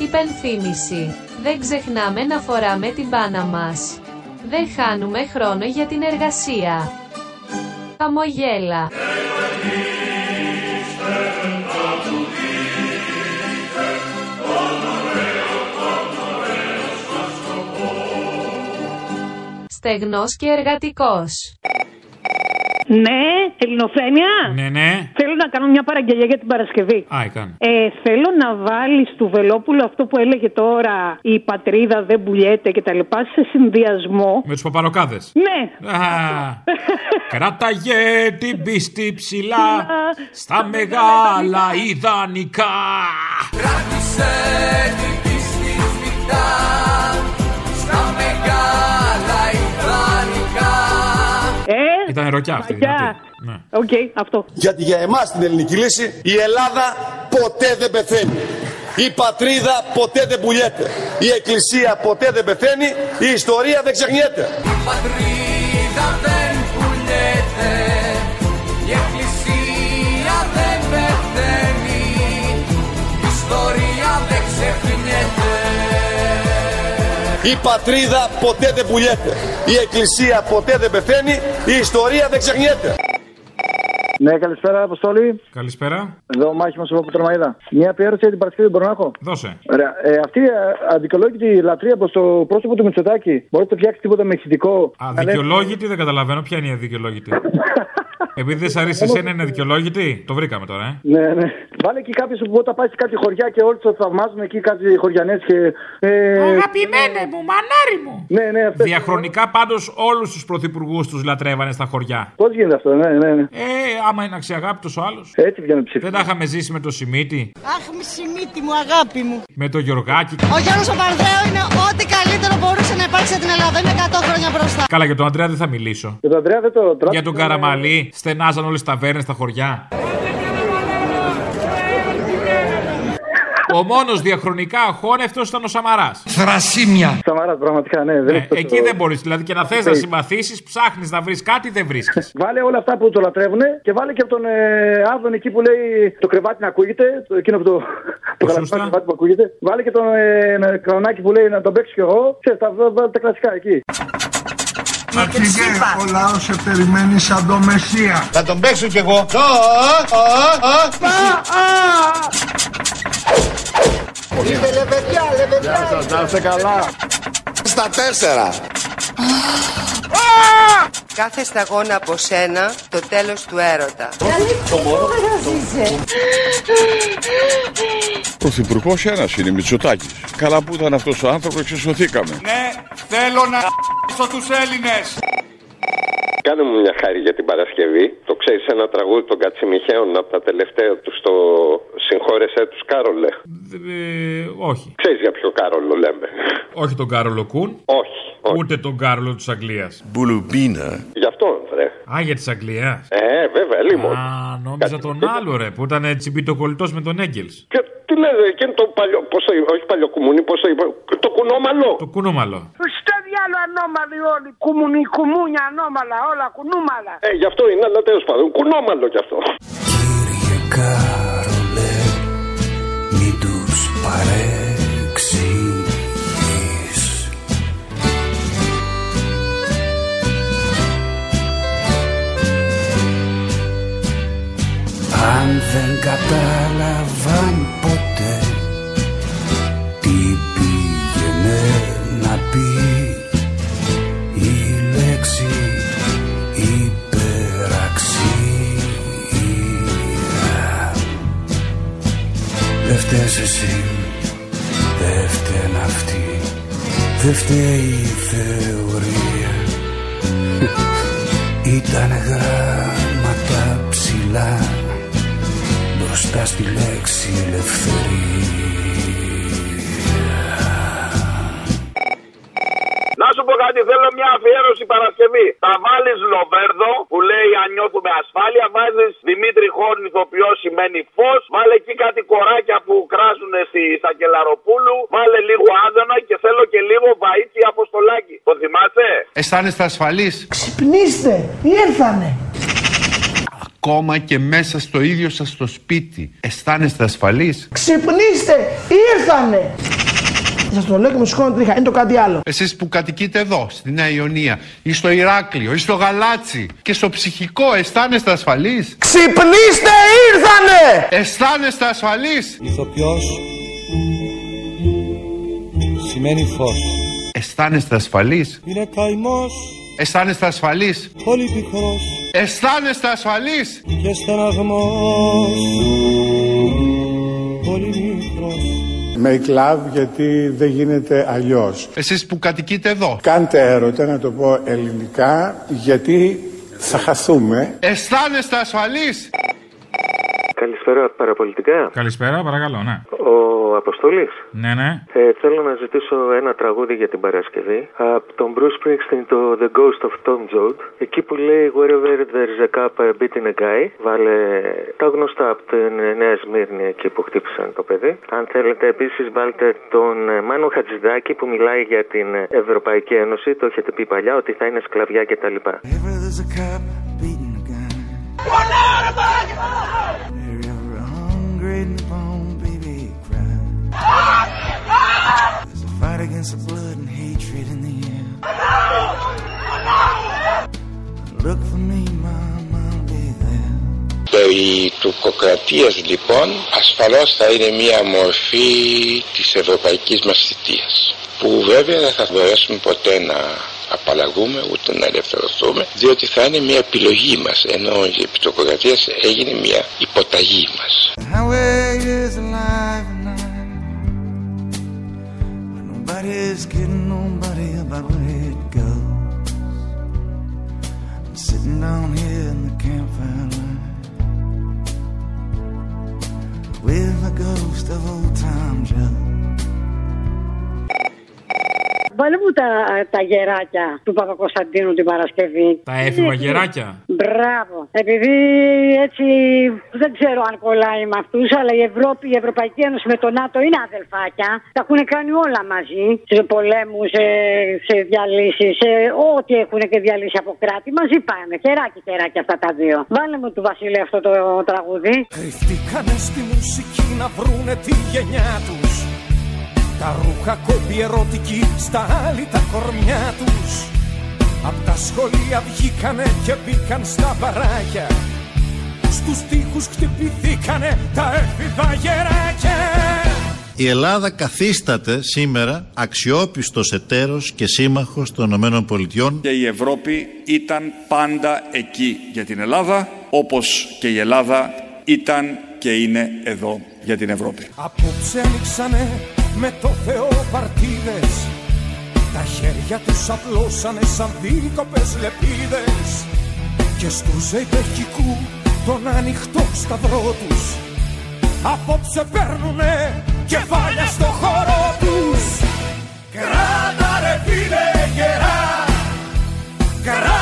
Υπενθύμηση. Δεν ξεχνάμε να φοράμε την μπάνα μας. Δεν χάνουμε χρόνο για την εργασία. Χαμογέλα. Στεγνός και εργατικός. Ναι, ελληνοφρένια. Ναι, ναι. Θέλω να κάνω μια παραγγελία για την Παρασκευή. Α, έκανε. Ε, θέλω να βάλεις του Βελόπουλου αυτό που έλεγε τώρα η πατρίδα δεν πουλιέται και τα λοιπά σε συνδυασμό. Με τους παπαροκάδες. Ναι. Α, <laughs> κράταγε την πίστη ψηλά στα μεγάλα ιδανικά. Κράτησε την πίστη σφιχτά <laughs> Ήταν ροκιά αυτή. Μαγιά. δυνατή. Ναι. Οκ, αυτό. Γιατί για εμάς την ελληνική λύση η Ελλάδα ποτέ δεν πεθαίνει. Η πατρίδα ποτέ δεν πουλιέται. Η εκκλησία ποτέ δεν πεθαίνει. Η ιστορία δεν ξεχνιέται. Πατρίδα δεν πουλιέται Η εκκλησία δεν πεθαίνει Η ιστορία Η πατρίδα ποτέ δεν πουλιέται. Η εκκλησία ποτέ δεν πεθαίνει. Η ιστορία δεν ξεχνιέται. Ναι, καλησπέρα, Αποστόλη. Καλησπέρα. Εδώ ο Μάχημο από Τρομαίδα. Μια αφιέρωση για την Παρασκευή μπορώ να έχω. Δώσε. Ωραία. Ε, αυτή η ε, αδικαιολόγητη λατρεία προς το πρόσωπο του Μητσοτάκη μπορεί να το φτιάξει τίποτα με ηχητικό. Αδικαιολόγητη δεν καταλαβαίνω. Ποια είναι η αδικαιολόγητη; <laughs> Επειδή δεν σ' αρέσει εσένα είναι αδικαιολόγητη; Το βρήκαμε τώρα, ε. Ναι, ναι. Βάλε εκεί κάποιος που όταν πάει σε κάποια χωριά και όλοι το θαυμάζουν εκεί κάτι χωριανές και. Ε, Αγαπημένε μου, μανάρι μου. Ναι, ναι, αυτό. Διαχρονικά πάντως όλους τους πρωθυπουργούς τους λατρεύανε στα χωριά. Πώς γίνεται αυτό, ναι, ναι, ναι. Ε, άμα είναι αξιαγάπητος ο άλλος. Έτσι βγαίνει ψήφι. Δεν τα είχαμε ζήσει με το Σιμίτι, Αχ, μισημίτη μου, αγάπη μου. με το Γιωργάκι. Ο Γιώργος ο Παρδέο είναι ό,τι καλύτερο μπορούσε να υπάρξει για την Ελλάδα. Είναι 100 χρόνια μπροστά. Καλά, για τον Αντρέα δεν θα μιλήσω. Για τον Αντρέα δεν το Για τον Καραμαλή, στενάζαν όλες τις ταβέρνες στα χωριά. Ο μόνος διαχρονικά αχώνευτο ήταν ο Σαμαράς. Θρασίμια. Σαμαράς, πραγματικά, ναι. Δεν Ε, έχεις τόσο- εκεί δεν μπορείς. Δηλαδή και να θες να Ε. συμπαθήσεις, ψάχνεις να βρεις κάτι, δεν βρίσκεις. <laughs> Βάλε όλα αυτά που το λατρεύουν και βάλε και από τον ε, Άδων εκεί που λέει το κρεβάτι να ακούγεται. Το, εκείνο που το. το γαλακτό κρεβάτι που ακούγεται. Βάλε και τον ε, Κρονάκη που λέει να τον παίξω κι εγώ. Ξέρεις, τα, βάλε τα κλασικά εκεί. Αρχηγέ, ο λαός σε περιμένει σαν το Μεσσία. Θα τον παίξω κι εγώ. Είστε λεβεδιά, λεβεδιά Να είστε καλά. Στα τέσσερα. Κάθε σταγόνα από σένα, το τέλος του έρωτα. Πρωθυπουργός ένας είναι, Μητσοτάκης. Καλά που ήταν αυτός ο άνθρωπος, εξισωθήκαμε. Ναι, θέλω να <laughs> στο τους Έλληνες Κάνε μου μια χάρη για την Παρασκευή. Το ξέρεις ένα τραγούδι των Κατσιμιχαίων από τα τελευταία τους στο Συγχώρεσέ τους Κάρολε. Ε, όχι. Ξέρεις για ποιο Κάρολο λέμε. Όχι τον Κάρολο Κούν. Όχι. Ούτε τον Κάρολο της Αγγλίας. Μπουλουμπίνα. Γι' αυτό, βρε. Α, για της Αγγλίας. Ε, βέβαια, λίγο. Α, νόμιζα τον άλλο ρε που ήταν τσιμπιτοκολλητό με τον Έγκελς. Και τι λέτε, εκείνο το παλιό. Πώς το είπε, όχι παλιοκουμούνι, πώς το είπε. Το κουνόμαλο. Το κουνούμαλο. Στο διάλο ανώμαλοι όλοι. Κουμουνι, κουμούνια ανώμαλα, όλα κουνούμαλα. Ε, γι' αυτό είναι, αλλά τέλος πάντων. Κουνόμαλο κι αυτό. Κάρολε, Αισθάνεστε ασφαλείς. Ξυπνήστε, ήρθανε. Ακόμα και μέσα στο ίδιο σας το σπίτι. Αισθάνεστε ασφαλείς; Ξυπνήστε, ήρθανε. Σας το λέω και μου σηκώνω τρίχα, είναι το κάτι άλλο. Εσείς που κατοικείτε εδώ, στη Νέα Ιωνία, ή στο Ηράκλειο, ή στο Γαλάτσι και στο ψυχικό, αισθάνεστε ασφαλείς; Ξυπνήστε, ήρθανε! Αισθάνεστε ασφαλείς; Ηθοποιός σημαίνει φως. Αισθάνεστε ασφαλείς; Είναι καημός, Αισθάνεστε ασφαλείς; πολύ πικρός Αισθάνεστε ασφαλείς; και στεναγμός. Πολύ μικρός. Make love γιατί δεν γίνεται αλλιώς. Εσείς που κατοικείτε εδώ. Κάντε έρωτα, να το πω ελληνικά, γιατί θα χαθούμε. Αισθάνεστε ασφαλείς; Καλησπέρα, παραπολιτικά. Καλησπέρα, παρακαλώ, ναι. Ο Αποστολή. Ναι, ναι. Ε, θέλω να ζητήσω ένα τραγούδι για την Παρασκευή από τον Bruce Springsteen, το The Ghost of Tom Joad. Εκεί που λέει Wherever there's a cup, a beat in a guy. Βάλε τα γνωστά από την Νέα Σμύρνη εκεί που χτύπησαν το παιδί. Αν θέλετε επίσης, βάλτε τον ε, Μάνο Χατζηδάκη που μιλάει για την Ευρωπαϊκή Ένωση. Το έχετε πει παλιά ότι θα είναι σκλαβιά κτλ. There's a cup beating a gun. Wherever hungry Nippon baby cry. There's a fight against the blood and hatred in the air. Look for me, mom, I'll be there. Περί τουρκοκρατίας λοιπόν ασφαλώς θα είναι μια μορφή της ευρωπαϊκής μας θητείας που βέβαια δεν θα μπορέσουμε ποτέ να απαλλαγούμε ούτε να ελευθερωθούμε διότι θα είναι μια επιλογή μας ενώ η επιτροκοκρατία έγινε μια υποταγή μας. The highway is alive and night. But nobody's kidding nobody about where it goes. I'm sitting down here in the campfire light with the ghost of old Tom Joe. Βάλε μου τα, τα γεράκια του Παπακοσταντίνου την Παρασκευή. Τα έφηβα γεράκια. Μπράβο. Επειδή έτσι δεν ξέρω αν κολλάει με αυτούς, αλλά η Ευρώπη, η Ευρωπαϊκή Ένωση με το ΝΑΤΟ είναι αδελφάκια. Τα έχουν κάνει όλα μαζί. Σε πολέμους, σε, σε διαλύσεις, σε ό,τι έχουν και διαλύσει από κράτη. Μαζί πάνε. Χεράκι, χεράκι αυτά τα δύο. Βάλε μου του Βασίλη αυτό το τραγούδι. Κρυφτήκανε στη μουσική να βρούνε τη γενιά τους Τα ρούχα κόμπι ερωτική στα άλλη τα κορμιά τους. Απ' τα σχολεία βγήκανε και μπήκαν στα μπαράκια Στους τοίχους χτυπηθήκανε τα έφηβα γεράκια. Η Ελλάδα καθίσταται σήμερα αξιόπιστος εταίρος και σύμμαχος των ΗΠΑ Και η Ευρώπη ήταν πάντα εκεί για την Ελλάδα, όπως και η Ελλάδα ήταν και είναι εδώ για την Ευρώπη. Απόψε ανοίξανε με το Θεό παρτίδες Τα χέρια τους απλώσανε σαν δίκοπες λεπίδες. Και στους ζεϊπεχικού τον ανοιχτό σταυρό τους. Απόψε παίρνουνε κεφάλια στο χώρο τους. Κράτα ρε φίλε γερά. Κράτα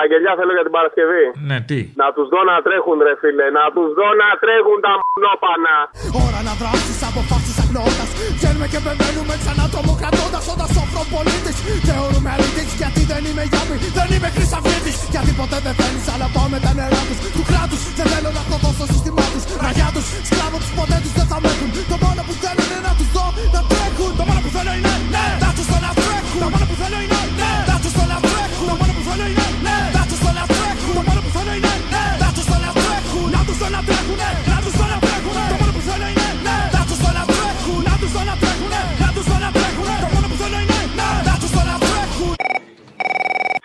Παραγγελιά θέλω για την Παρασκευή. Ναι, τι; Να τους δω να τρέχουν, ρε φίλε. Να τους δω να τρέχουν τα μονόπανα. Ώρα να δράσεις αποφάσεις αγνώντας Βγαίνουμε και μπαίνουμε ξανά τρομοκρατώντας Όταν σοφρό πολίτης θεωρούμε αλήτης Γιατί δεν είμαι γιάπη, δεν είμαι χρυσαυγίτης Γιατί ποτέ δεν θέλεις αλλά πάω με τα νερά τους Του κράτους δεν θέλω να προδώ στο σύστημά τους Ραγιά τους, σκλάβο τους ποτέ τους δεν θα με έχουν Το μόνο που θέλω είναι να τους δω να τρέχουν Το μόνο που θέλω είναι ναι, να τους δω να τρέχουν Το μόνο που θέλω είναι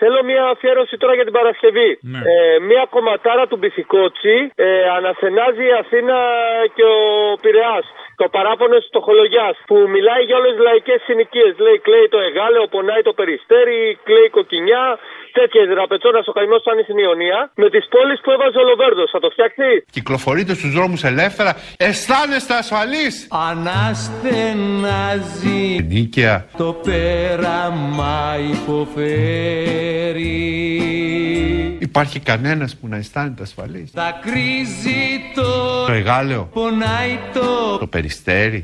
Θέλω μια αφιέρωση τώρα για την Παρασκευή. Ε, μια κομματάρα του Μπιθικότσι ε, ανασενάζει η Αθήνα και ο Πειραιάς. Το παράπονο τη Τοχολογιά που μιλάει για όλες τις λαϊκές συνοικίες. Λέει κλαίει το Εγάλεο, πονάει το Περιστέρι, κλαίει η Κοκκινιά. Τέτοια δραπετσόνα ο καημό σαν στην Ιωνία. Με τις πόλεις που έβαζε ο Λοβέρδος. Θα το φτιάξει. Κυκλοφορείτε στους δρόμους ελεύθερα. Αισθάνεστε ασφαλείς. Αναστενάζει Νίκαια. το πέραμα υποφέρει Υπάρχει κανένας που να αισθάνεται ασφαλής. Θα κρίζει το Το εγάλεο. πονάει το Το περιστέρι.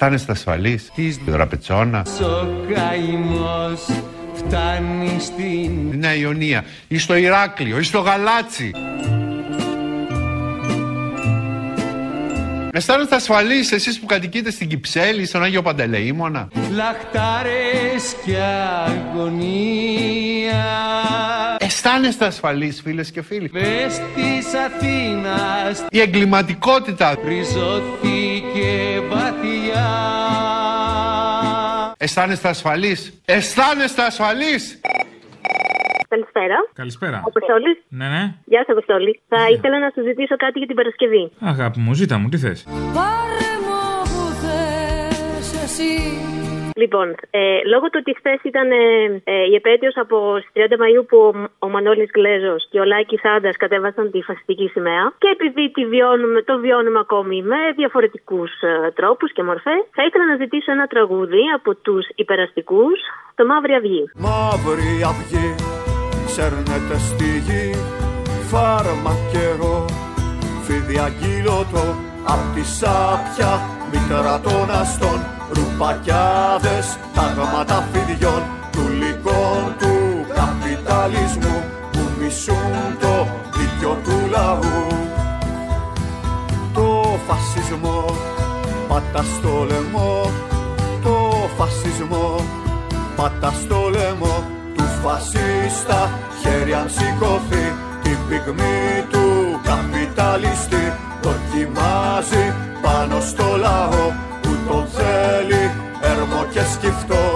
Αισθάνεστε ασφαλείς; Τη δραπετσόνα; ο καημός φτάνει στην Στη Νέα Ιωνία. Ή στο Ηράκλειο. Ή στο Γαλάτσι. Αισθάνεστε ασφαλείς εσείς που κατοικείτε στην Κυψέλη, στον Άγιο Παντελεήμονα; Λαχτάρες και αγωνία Αισθάνεστε ασφαλείς φίλες και φίλοι; Πες της Αθήνας Η εγκληματικότητα. Ριζώθηκε βαθιά Αισθάνεστε ασφαλείς; Αισθάνεστε ασφαλείς; Καλησπέρα. Καλησπέρα. Αποστόλης. Ναι, ναι. Γεια σα, Αποστόλη. Θα ήθελα να σου ζητήσω κάτι για την Παρασκευή. Αγάπη μου, ζήτα μου, τι θες; Πάρε μου που θες εσύ. Λοιπόν, ε, λόγω του ότι χθες ήταν ε, ε, η επέτειος από στις 30 Μαΐου που ο, ο Μανώλης Γλέζος και ο Λάκης Άντας κατέβασαν τη φασιστική σημαία και επειδή τη βιώνουμε, το βιώνουμε ακόμη με διαφορετικούς ε, τρόπους και μορφές, θα ήθελα να ζητήσω ένα τραγούδι από τους υπεραστικούς, το Μαύρη Αυγή. Μαύρη αυγή σέρνεται στη γη φάρμακερο φίδι αγγείλωτο απ' τη σάπια μητέρα των αστών ρουπακιάδες τάγματα φιδιών του λυκών του καπιταλισμού που μισούν το δίκιο του λαού. Το φασισμό πάτα στο λαιμό το φασισμό πάτα στο λαιμό. Του φασίστα χέρι αν σηκωθεί την πυγμή του καπιταλιστή δοκιμάζει πάνω στο λαό. που τον θέλει έρμο και σκυφτό.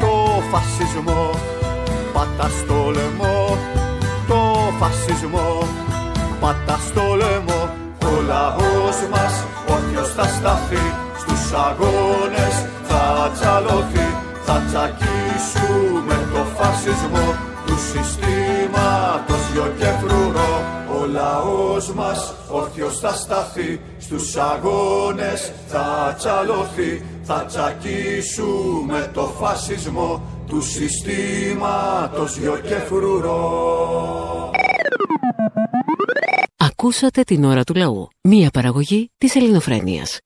Το φασισμό πάτα στο λαιμό το φασισμό πάτα στο λαιμό. Ο λαός μας όποιος θα σταθεί στους αγώνες θα τσαλωθεί θα τσακίσουμε το φασισμό του συστήματος γιο και φρουρό ο λαός μας όρθιος θα σταθεί στους αγώνες θα τσαλωθεί θα τσακίσουμε το φασισμό του συστήματος γιο και φρουρό Ακούσατε την ώρα του λαού. Μία παραγωγή της ελληνοφρένειας.